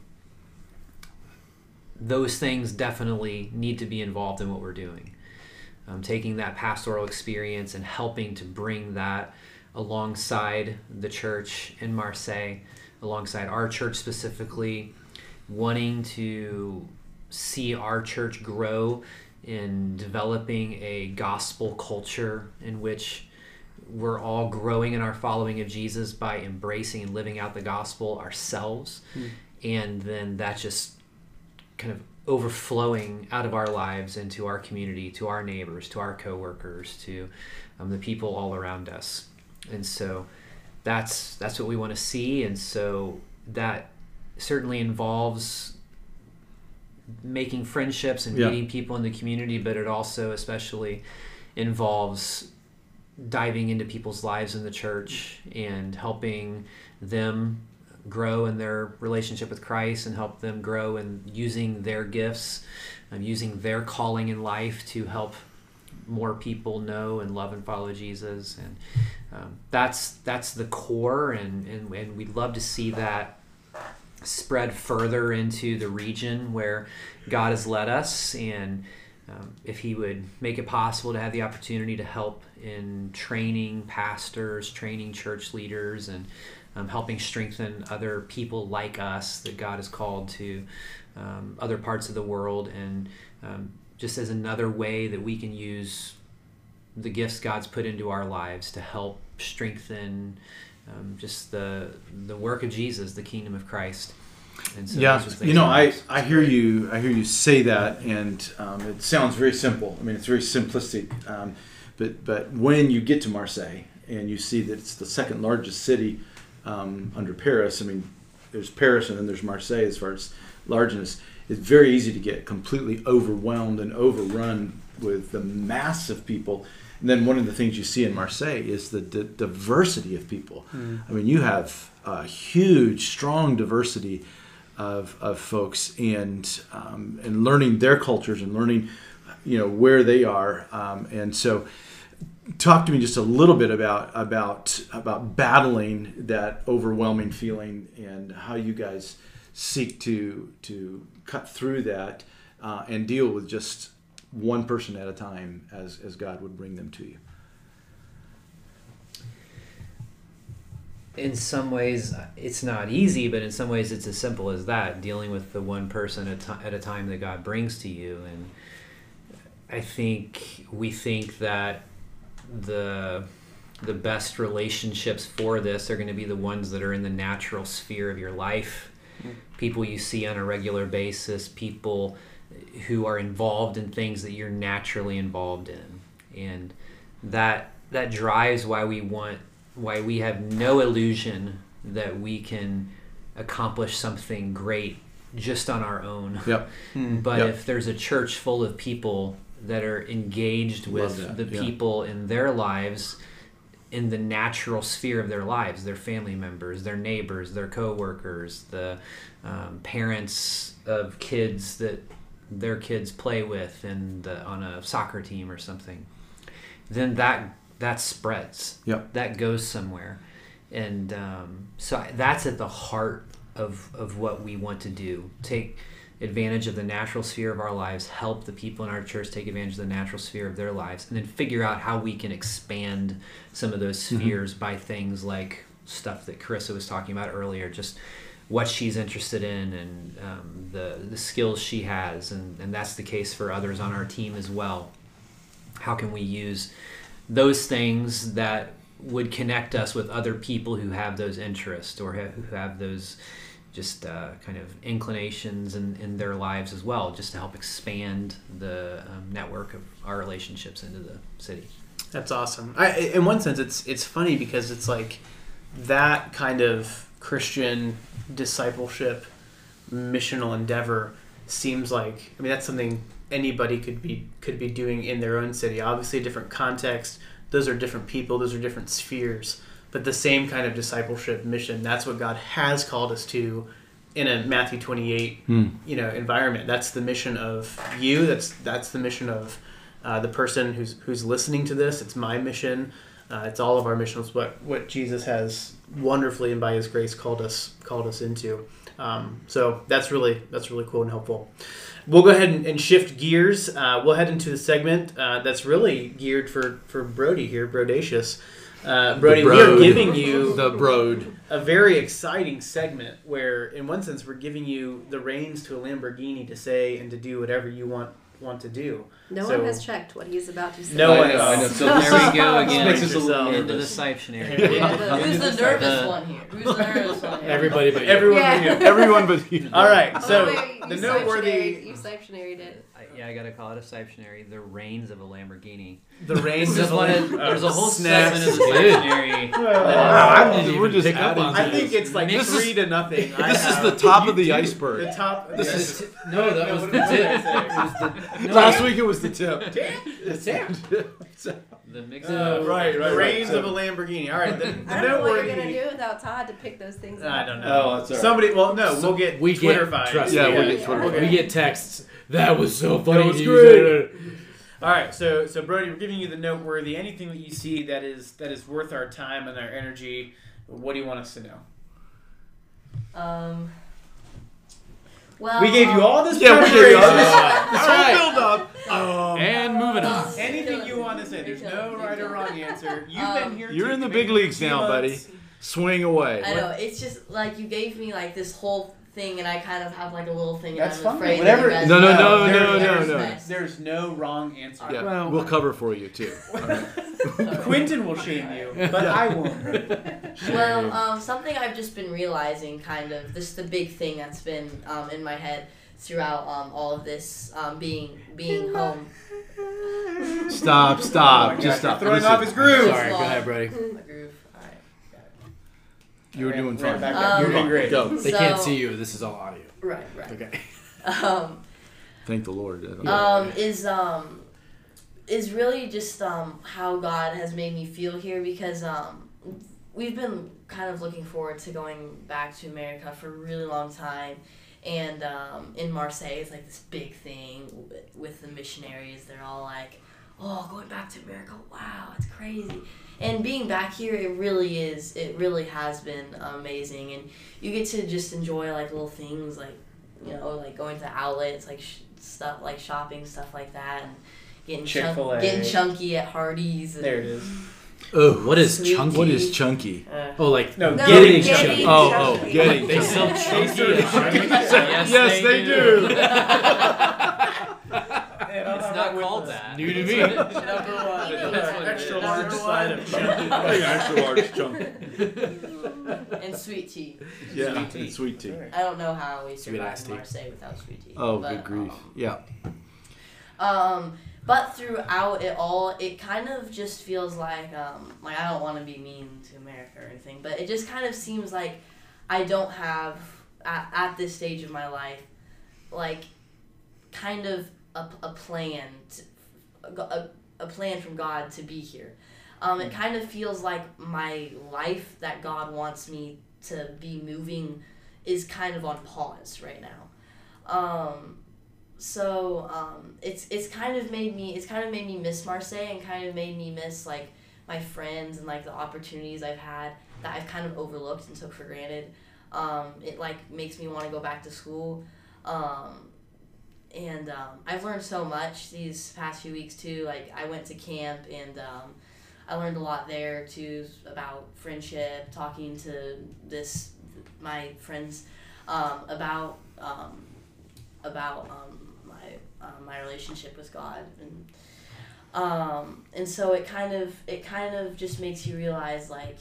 those things definitely need to be involved in what we're doing. Um, taking that pastoral experience and helping to bring that alongside the church in Marseille, alongside our church specifically, wanting to see our church grow in developing a gospel culture in which we're all growing in our following of Jesus by embracing and living out the gospel ourselves. And then that just kind of overflowing out of our lives into our community, to our neighbors, to our coworkers, to um, the people all around us. And so that's that's what we want to see. And so that certainly involves making friendships and Yeah. meeting people in the community, but it also especially involves diving into people's lives in the church and helping them grow in their relationship with Christ and help them grow in using their gifts and using their calling in life to help more people know and love and follow Jesus. And um, that's that's the core. And, and and we'd love to see that spread further into the region where God has led us. And um, if he would make it possible to have the opportunity to help in training pastors, training church leaders, and um, helping strengthen other people like us that God has called to um, other parts of the world, and um, just as another way that we can use the gifts God's put into our lives to help strengthen um, just the the work of Jesus, the kingdom of Christ. And so yeah, those are things you know, I. I hear you. I hear you say that, and um, it sounds very simple. I mean, it's very simplistic. Um, but but when you get to Marseille and you see that it's the second largest city um, under Paris, I mean, there's Paris and then there's Marseille as far as largeness. It's very easy to get completely overwhelmed and overrun with the mass of people. And then one of the things you see in Marseille is the d- diversity of people. I mean, you have a huge, strong diversity of, of folks and um, and learning their cultures and learning you know where they are um, and so talk to me just a little bit about about about battling that overwhelming feeling and how you guys seek to to cut through that uh, and deal with just one person at a time as as God would bring them to you. In some ways it's not easy but in some ways it's as simple as that dealing with the one person at, ti- at a time that god brings to you. And i think we think that the the best relationships for this are going to be the ones that are in the natural sphere of your life people you see on a regular basis people who are involved in things that you're naturally involved in and that that drives why we want why we have no illusion that we can accomplish something great just on our own. yep *laughs* hmm. But Yep. if there's a church full of people that are engaged with that, the yeah. people in their lives, in the natural sphere of their lives, their family members, their neighbors, their coworkers, the um, parents of kids that their kids play with and the, on a soccer team or something, then that that spreads. Yep. That goes somewhere, and um, so I- that's at the heart of of what we want to do. Take advantage of the natural sphere of our lives, help the people in our church take advantage of the natural sphere of their lives, and then figure out how we can expand some of those spheres by things like stuff that Carissa was talking about earlier, just what she's interested in and um, the the skills she has, and, and that's the case for others on our team as well. How can we use those things that would connect us with other people who have those interests or have, who have those just uh, kind of inclinations in, in their lives as well, just to help expand the um, network of our relationships into the city. That's awesome. I, in one sense, it's it's funny because it's like that kind of Christian discipleship, missional endeavor seems like. I mean, that's something anybody could be could be doing in their own city. Obviously, a different context. Those are different people. Those are different spheres. But the same kind of discipleship mission. That's what God has called us to in a Matthew twenty eight you know environment. That's the mission of you. That's that's the mission of uh, the person who's who's listening to this. It's my mission. Uh, it's all of our missions. What what Jesus has wonderfully and by His grace called us called us into. Um, so that's really that's really cool and helpful. We'll go ahead and, and shift gears. Uh, we'll head into the segment uh, that's really geared for for Brody here, Brodacious. Uh, Brody, we are giving you The Broad. a very exciting segment where, in one sense, we're giving you the reins to a Lamborghini to say and to do whatever you want want to do. No So- one has checked what he's about to say. No I one. know, I know. So There we go *laughs* again. makes us a little Into the nervous. Sipetionary. Who's the nervous The- one here? Who's the nervous one here? Everybody but you. Everyone. Yeah. but you. Everyone but you. All right. Oh, So wait, the noteworthy, Sipetionary- You Sipetionary did. I- yeah, I gotta call it a Sipetionary. The reins of a Lamborghini. the reins Just of wanted, there's a whole snaps. segment of the Sipetionary. *laughs* Wow, I didn't We're even just pick up on I think it's like This three to nothing. *laughs* I This is have the top of the iceberg. the iceberg. top. This yes. is no, that *laughs* No, was what the did I tip. was the, no, Last week it was the tip. the tip. The mix Uh, right, right, The right. reins So- of a Lamborghini. All right. The, *laughs* the I don't know what you're gonna do without Todd to pick those things up. I don't know. Oh, that's all right. Somebody. Well, no, So we'll get we Twitter get- vibes. trust Yeah, me. we'll get Twitter. Okay. We get texts. That was so funny. That was great. *laughs* All right, so so Brody, we're giving you the noteworthy. Anything that you see that is that is worth our time and our energy. What do you want us to know? Um. Well, We gave you all this Yeah, we gave you all preparation. this. *laughs* This whole right. build up. Um, And moving on. anything you want to say. There's no right or wrong answer. You've been Um, here. You're in the big leagues two now, buddy. Swing away. I know it's just like you gave me like this whole thing, and I kind of have like a little thing, and That's I'm fine. afraid Whatever- that you guys No, no, know. no, There- no, no, there's, no. best. There's no wrong answer. Yeah, Well- we'll cover for you too. *laughs* Quentin will shame you, *laughs* but I won't. *laughs* Well, um, something I've just been realizing, kind of, this is the big thing that's been um, in my head throughout um, all of this um, being being home. Stop, Oh stop, my just God, stop. you're throwing Listen, off his groove. Sorry, go ahead, Brady. My groove. All right. You were doing Ran fine. back Um. You're doing great. Go. They So- can't see you. This is all audio. Right, right. Okay. *laughs* Um, Thank the Lord. I don't- um, is um, is really just um, how God has made me feel here because um, we've been kind of looking forward to going back to America for a really long time. And um, in Marseille, it's like this big thing with the missionaries. They're all like, "Oh, going back to America! Wow, it's crazy!" And being back here, it really is. It really has been amazing, and you get to just enjoy like little things, like you know, like going to outlets, like sh- stuff, like shopping, stuff like that, and getting chunk- Chick-fil-A. getting chunky at Hardee's. And, There it is. Oh, what is Sweet chunky? What is chunky? Uh, Oh, like No, No, getting getting chunky. chunky. Oh, oh, getting. They sell chunky? Yes, *laughs* Yes, they do. *laughs* It's not called that. New to me. Should I go on? That's what *laughs* *laughs* Extra large side of chunky. extra large *laughs* chunky. and sweet tea. Yeah, Sweet tea. sweet tea. I don't know how we Sweet survived iced tea. Marseille without sweet tea. Oh, but, good grief. um, Yeah. Um, but throughout it all, it kind of just feels like um, like I don't want to be mean to America or anything, but it just kind of seems like I don't have at, at this stage of my life, like, kind of a, a plan, to, a, a plan from God to be here. um, it kind of feels like my life that God wants me to be moving is kind of on pause right now. Um, so um, it's it's kind of made me it's kind of made me miss Marseille and kind of made me miss like my friends and like the opportunities I've had that I've kind of overlooked and took for granted. Um, it like makes me want to go back to school. Um, and um, I've learned so much these past few weeks too. Like I went to camp and um, I learned a lot there too about friendship, talking to this my friends um, about um, about um, my um, my relationship with God and and so it kind of it kind of just makes you realize like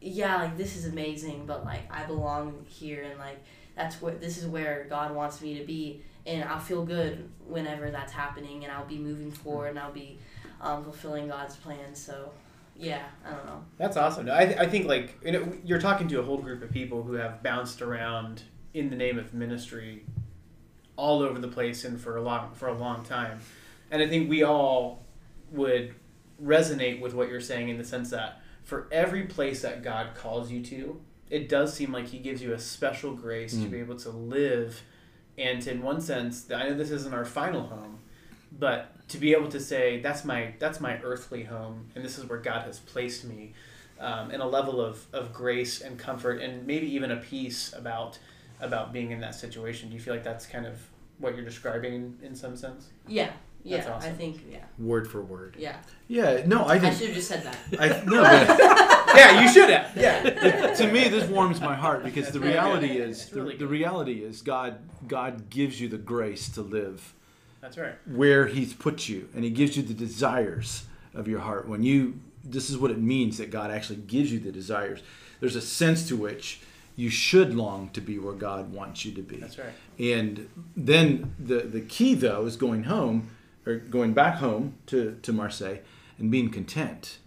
yeah like this is amazing but like I belong here and like that's what this is where God wants me to be. And I'll feel good whenever that's happening and I'll be moving forward and I'll be um, fulfilling God's plan. So yeah I don't know. That's awesome. No, I, I think like you know, you're talking to a whole group of people who have bounced around in the name of ministry all over the place and for a long for a long time, and I think we all would resonate with what you're saying in the sense that for every place that God calls you to, it does seem like He gives you a special grace to Mm. be able to live, and in one sense, I know this isn't our final home, but to be able to say that's my that's my earthly home and this is where god has placed me um, and a level of, of grace and comfort and maybe even a peace about about being in that situation. Do you feel like that's kind of what you're describing in, in some sense? Yeah yeah awesome. I think yeah. Word for word. yeah. Yeah, no, I think I should have just said that. I no. but- *laughs* yeah you should have. Yeah. To me this warms my heart because the reality is That's the, the reality is god god gives you the grace to live that's right. where he's put you and he gives you the desires of your heart. When you this is what it means that god actually gives you the desires. There's a sense to which you should long to be where god wants you to be. That's right. And then the the key though is going home or going back home to to marseille and being content.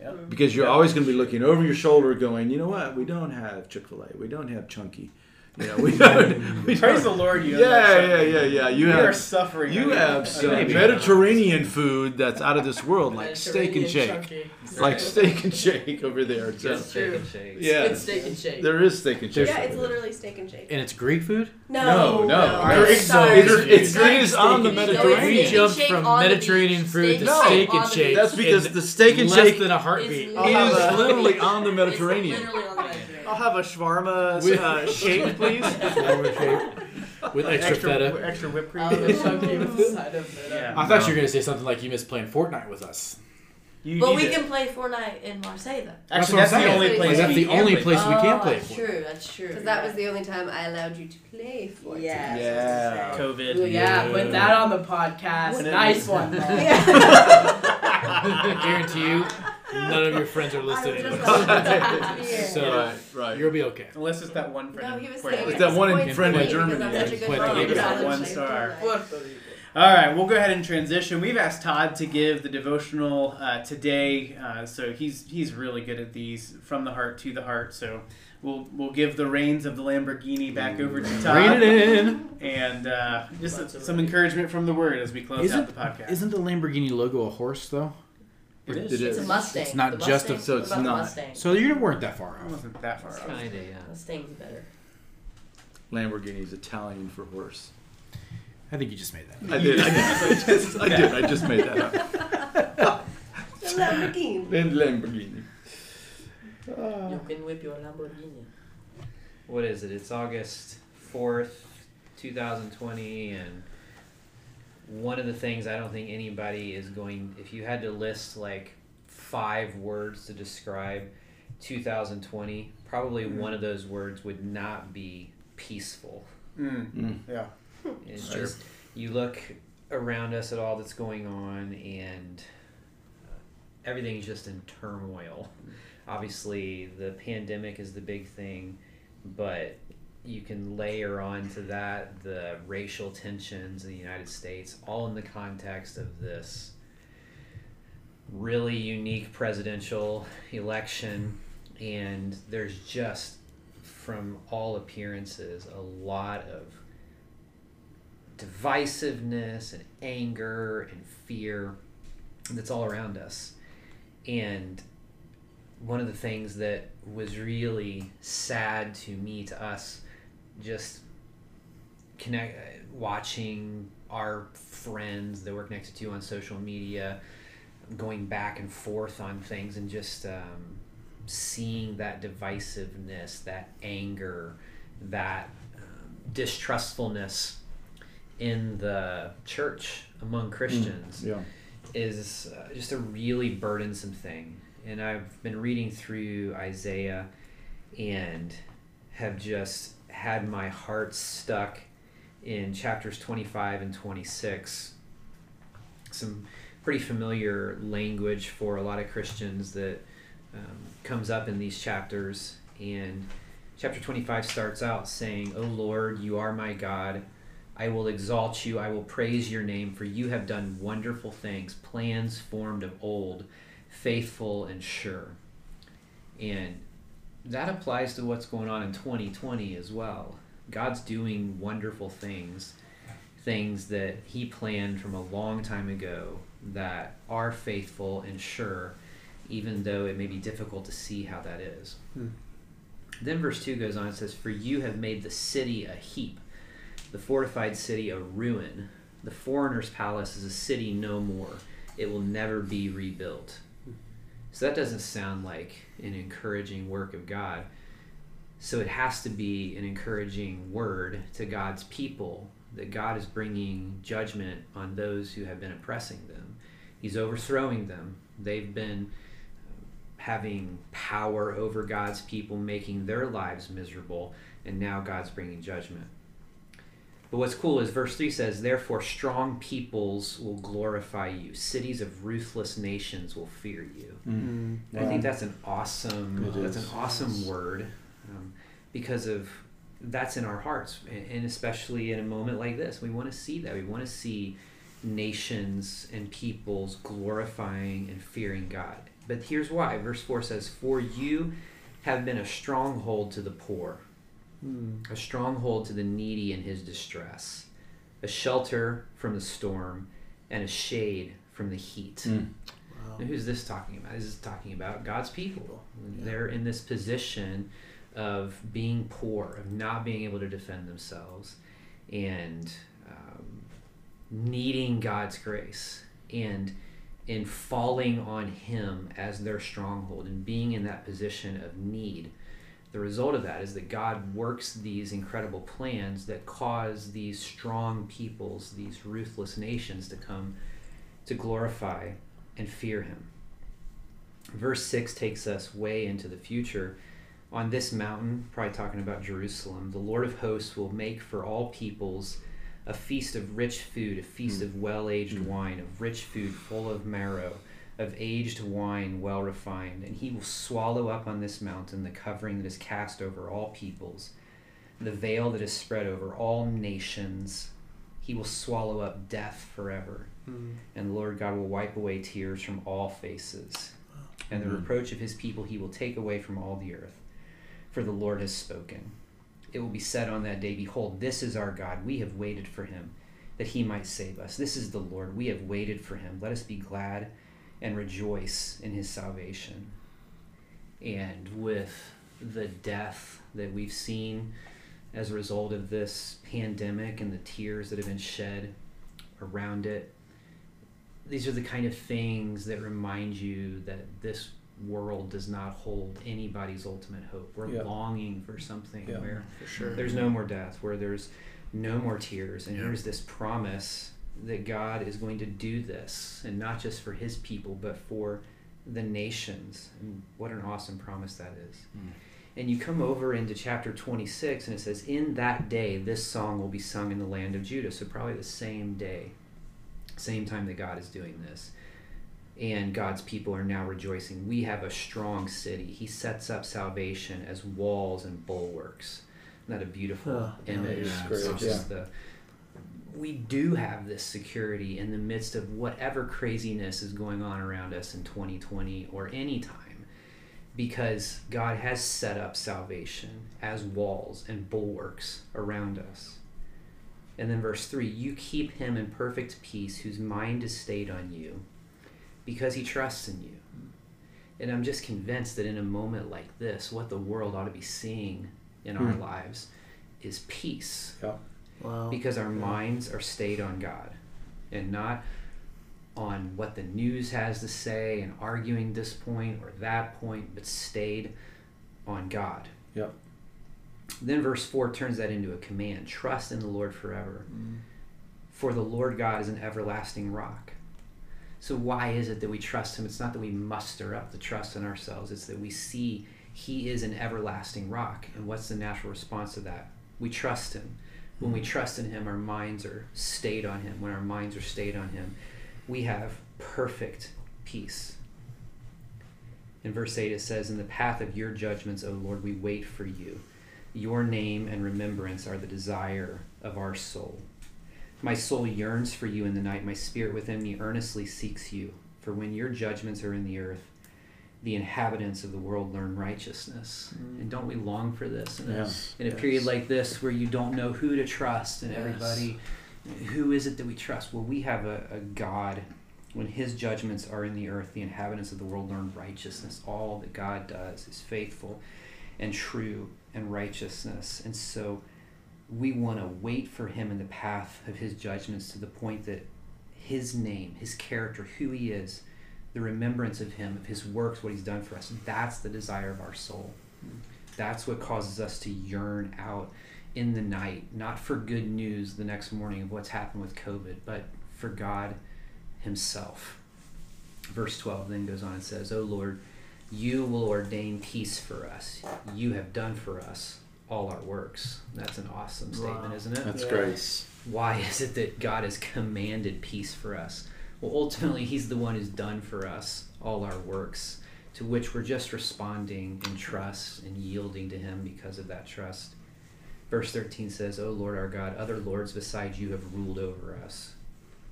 Yeah. Because you're Yeah. always going to be looking over your shoulder going you know what? We don't have chick-fil-a. We don't have chunky you know we don't, *laughs* we praise don't the lord you yeah yeah yeah yeah you we have are suffering you under- have some maybe. Mediterranean food that's out of this world, like steak and shake, like steak and shake over there. So, Just steak and shakes. yeah, Good steak and shake. there is steak and shake. Yeah, it's literally steak and shake. And it's Greek food? No, No, no. Greek sorry. It's, it's Greek it is on the steak and shake. Mediterranean. Steak jumped and shake from on the Mediterranean beach. food to steak and shake. That's because the steak and shake than a heartbeat. is I'll have a- literally on the *laughs* It's Mediterranean. literally on the Mediterranean. I'll have a shawarma With- shake, please. *laughs* With extra, feta. extra whipped cream. The chunky with the side of it. Yeah. I thought you were going to say something like you miss playing Fortnite with us. You But we to- can play Fortnite in Marseille though. Actually, That's that's, the saying. only Like, place. that's we the can only play. place we can't Oh, play That's true. That's true. Because that was the only time I allowed you to play Fortnite. Yeah. Yeah. COVID. Ooh, yeah, put that on the podcast. What- nice one, *laughs* I guarantee you, none of your friends are listed. I in this. yeah. So Right, right. you'll be okay. Unless it's that one No, friend. he was saying It's that one in friend me in because Germany, I'm yeah. such a good Puerto friend. Rico. Yeah, One star. All right, we'll go ahead and transition. We've asked Todd to give the devotional uh, today, uh, so he's he's really good at these from the heart to the heart. So we'll we'll give the reins of the Lamborghini back over to Todd, Rein it in. and uh, just some encouragement from the Word as we close out the podcast. Isn't the Lamborghini logo a horse though? It is? It It's is. a Mustang. It's not The just a- Mustang- so it's what about the not. Mustang? So you weren't that far I off. wasn't that far off. Kinda, yeah. Mustang's better. Lamborghini's Italian for horse. I think you just made that. I did. I, did. I just, I did. I just made that up. *laughs* The Lamborghini. And Lamborghini. You can whip your Lamborghini. What is it? It's August 4th, 2020, and one of the things I don't think anybody is going, if you had to list like five words to describe 2020, probably one of those words would not be peaceful. Mm. Mm. Yeah. It's Sure. just you look around us at all that's going on, and uh, everything's just in turmoil. Obviously, the pandemic is the big thing, but you can layer on to that the racial tensions in the United States, all in the context of this really unique presidential election. And there's just, from all appearances, a lot of divisiveness and anger and fear that's all around us. And one of the things that was really sad to me, to us, just connect watching our friends that we're connected to on social media going back and forth on things and just um, seeing that divisiveness that anger that um, distrustfulness in the church among christians Yeah. is uh, just a really burdensome thing. And I've been reading through Isaiah and have just had my heart stuck in chapters 25 and 26. Some pretty familiar language for a lot of Christians that um, comes up in these chapters. And chapter 25 starts out saying, O Lord, you are my God. I will exalt you. I will praise your name, for you have done wonderful things, plans formed of old, faithful and sure. And that applies to what's going on in 2020 as well. God's doing wonderful things, things that He planned from a long time ago that are faithful and sure, even though it may be difficult to see how that is. Hmm. Then verse 2 goes on and says, For you have made the city a heap the fortified city a ruin. The foreigner's palace is a city no more. It will never be rebuilt. So that doesn't sound like an encouraging work of God. So it has to be an encouraging word to God's people that God is bringing judgment on those who have been oppressing them. He's overthrowing them. They've been having power over God's people, making their lives miserable, and now God's bringing judgment. But what's cool is verse 3 says, Therefore, strong peoples will glorify you, cities of ruthless nations will fear you. Mm. And I think that's an awesome It that's is. an awesome word um, because of that's in our hearts and and especially in a moment like this. We want to see that. We want to see nations and peoples glorifying and fearing God. But here's why. Verse 4 says for you have been a stronghold to the poor a stronghold to the needy in his distress a shelter from the storm and a shade from the heat Mm. now, who's this talking about? This is talking about God's people. They're in this position of being poor, of not being able to defend themselves, and um, needing God's grace, and in falling on Him as their stronghold, and being in that position of need. The result of that is that God works these incredible plans that cause these strong peoples, these ruthless nations, to come to glorify and fear him. Verse 6 takes us way into the future. On this mountain, probably talking about Jerusalem, the Lord of hosts will make for all peoples a feast of rich food, a feast hmm. of well aged hmm. wine, of rich food full of marrow, of aged wine well refined. And he will swallow up on this mountain the covering that is cast over all peoples, the veil that is spread over all nations. He will swallow up death forever hmm. and the Lord God will wipe away tears from all faces. And the hmm. reproach of his people he will take away from all the earth. For the Lord has spoken. It will be said on that day, Behold, this is our God. We have waited for him, that he might save us. This is the Lord. We have waited for him. Let us be glad and rejoice in his salvation. And with the death that we've seen as a result of this pandemic and the tears that have been shed around it, these are the kind of things that remind you that this world does not hold anybody's ultimate hope. We're Yeah. longing for something Yeah, where for sure. there's no more death, where there's no more tears, and Yeah. here's this promise that God is going to do this, and not just for His people, but for the nations. And what an awesome promise that is. Hmm. And you come over into chapter 26, and it says, In that day, this song will be sung in the land of Judah. So, probably the same day, same time that God is doing this. And God's people are now rejoicing. We have a strong city. He sets up salvation as walls and bulwarks. Isn't that a beautiful Oh, image? yeah, It's great, just the- we do have this security in the midst of whatever craziness is going on around us in 2020 or any time because God has set up salvation as walls and bulwarks around us. And then verse 3 You keep him in perfect peace whose mind is stayed on you because he trusts in you. And I'm just convinced that in a moment like this, what the world ought to be seeing in our hmm. lives is peace. Wow. Because our minds are stayed on God and not on what the news has to say and arguing this point or that point, but stayed on God. Yep. Then verse 4 turns that into a command trust in the Lord forever. Mm. For the Lord God is an everlasting rock. So, why is it that we trust Him? It's not that we muster up the trust in ourselves, it's that we see He is an everlasting rock. And what's the natural response to that? We trust Him. When we trust in Him, our minds are stayed on Him. When our minds are stayed on Him, we have perfect peace. In verse 8, it says, In the path of your judgments, O Lord, we wait for you. Your name and remembrance are the desire of our soul. My soul yearns for you in the night. My spirit within me earnestly seeks you. For when your judgments are in the earth, the inhabitants of the world learn righteousness. Mm. And don't we long for this? In a, Yes. in a period like this where you don't know who to trust and Yes. everybody, who is it that we trust? Well, we have a, a God. When his judgments are in the earth, the inhabitants of the world learn righteousness. All that God does is faithful and true and righteousness. And so we want to wait for him in the path of his judgments to the point that his name, his character, who he is, the remembrance of him, of his works, what he's done for us, that's the desire of our soul. That's what causes us to yearn out in the night, not for good news the next morning of what's happened with COVID, but for God himself. Verse 12 then goes on and says, O Lord, you will ordain peace for us. You have done for us all our works. That's an awesome statement, Wow. isn't it? That's Yeah. great. why is it that God has commanded peace for us? Well, ultimately, He's the one who's done for us all our works, to which we're just responding in trust and yielding to Him because of that trust. Verse 13 says, O Lord our God, other lords besides you have ruled over us,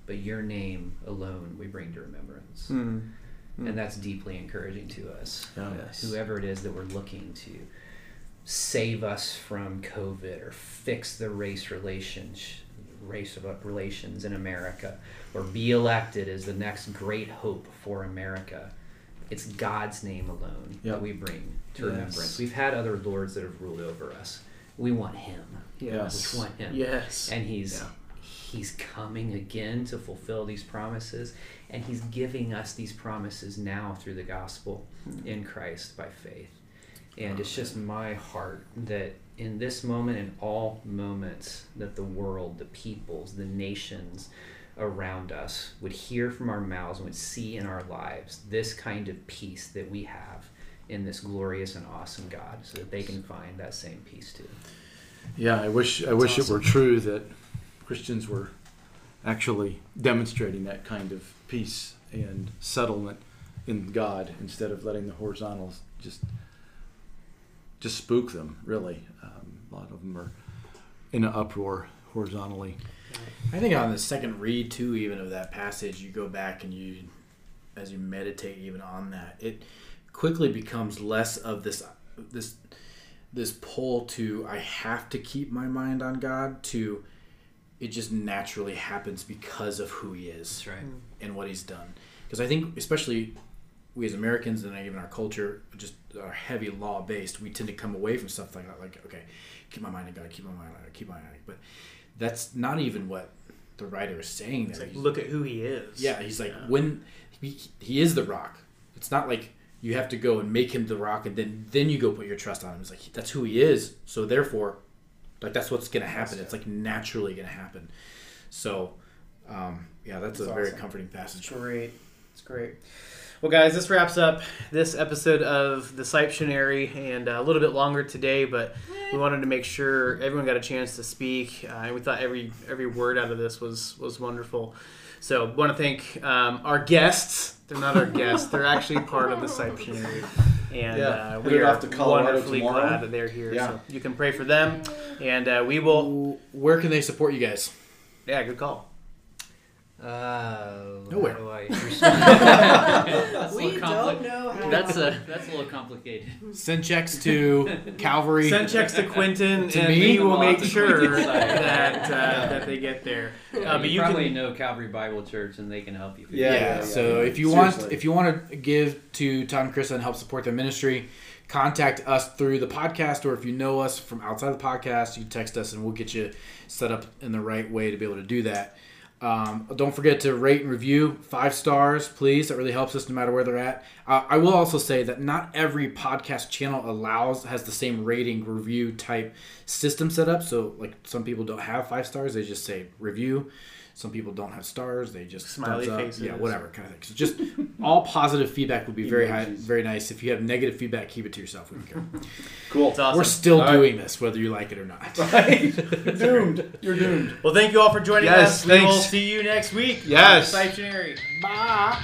but your name alone we bring to remembrance. Hmm. And that's deeply encouraging to us. Yeah. Yes. Whoever it is that we're looking to save us from COVID or fix the race relations race of relations in America or be elected as the next great hope for America. It's God's name alone Yep. that we bring to Yes. remembrance. We've had other lords that have ruled over us. We want him. Yes. We want him Yes. and he's Yeah. he's coming again to fulfill these promises and he's giving us these promises now through the gospel hmm. in Christ by faith and it's just my heart that in this moment and all moments that the world the peoples the nations around us would hear from our mouths and would see in our lives this kind of peace that we have in this glorious and awesome God so that they can find that same peace too. Yeah, I wish I wish it were true that Christians were actually demonstrating that kind of peace and settlement in God instead of letting the horizontals just just spook them. Really, a lot of them are in an uproar horizontally. I think on the second read too, even of that passage, you go back and you, as you meditate even on that, it quickly becomes less of this this this pull to I have to keep my mind on God to it just naturally happens because of who He is right and what He's done. Because I think especially we as Americans and even our culture just are heavy law based. We tend to come away from stuff like that, like okay, keep my mind on God, keep my mind on God, keep my mind on God. But that's not even what the writer is saying It's like, He's- look at who he is. yeah, he's like Yeah. when he, he is the rock. It's not like you have to go and make him the rock and then then you go put your trust on him. It's like that's who he is. So therefore, like that's what's gonna happen. It's like naturally gonna happen. So, um, yeah, that's, That's a very comforting passage. Great. It's great. Well, guys, this wraps up this episode of the Sipetionary and uh, a little bit longer today, but we wanted to make sure everyone got a chance to speak, uh, and we thought every every word out of this was was wonderful. So, want to thank um, our guests. They're not our guests; they're actually part of the Sipetionary, and Yeah, uh, we are off to Colorado wonderfully tomorrow. glad that they're here. Yeah. So you can pray for them, and uh, we will. Where can they support you guys? Yeah, good call. Uh, Nowhere. how do I respond? *laughs* we don't know how. that's a *laughs* that's a little complicated. Send checks to Calvary. Send checks to Quentin, To and me? we will Well, make to sure Quentin's side. that uh, that they get there. Uh, Uh, but you, you probably can. know Calvary Bible Church, and they can help you. Yeah, Yeah, yeah, yeah. so if you want Seriously. if you want to give to Todd and Chris and help support their ministry, contact us through the podcast or if you know us from outside the podcast, you text us and we'll get you set up in the right way to be able to do that. Um, don't forget to rate and review five stars, please. That really helps us no matter where they're at. Uh, I will also say that not every podcast channel allows has the same rating review type system set up. So like some people don't have five stars; they just say review. Some people don't have stars; they just Smiley thumbs up. faces. Yeah, whatever kind of thing. So just all positive feedback would be very high, very nice. If you have negative feedback, keep it to yourself. We don't care. *laughs* Cool. It's awesome. We're still All right. doing this, whether you like it or not. Right. *laughs* Doomed. You're doomed. Well, thank you all for joining Yes, us. We will see you next week. Yes. on Bye.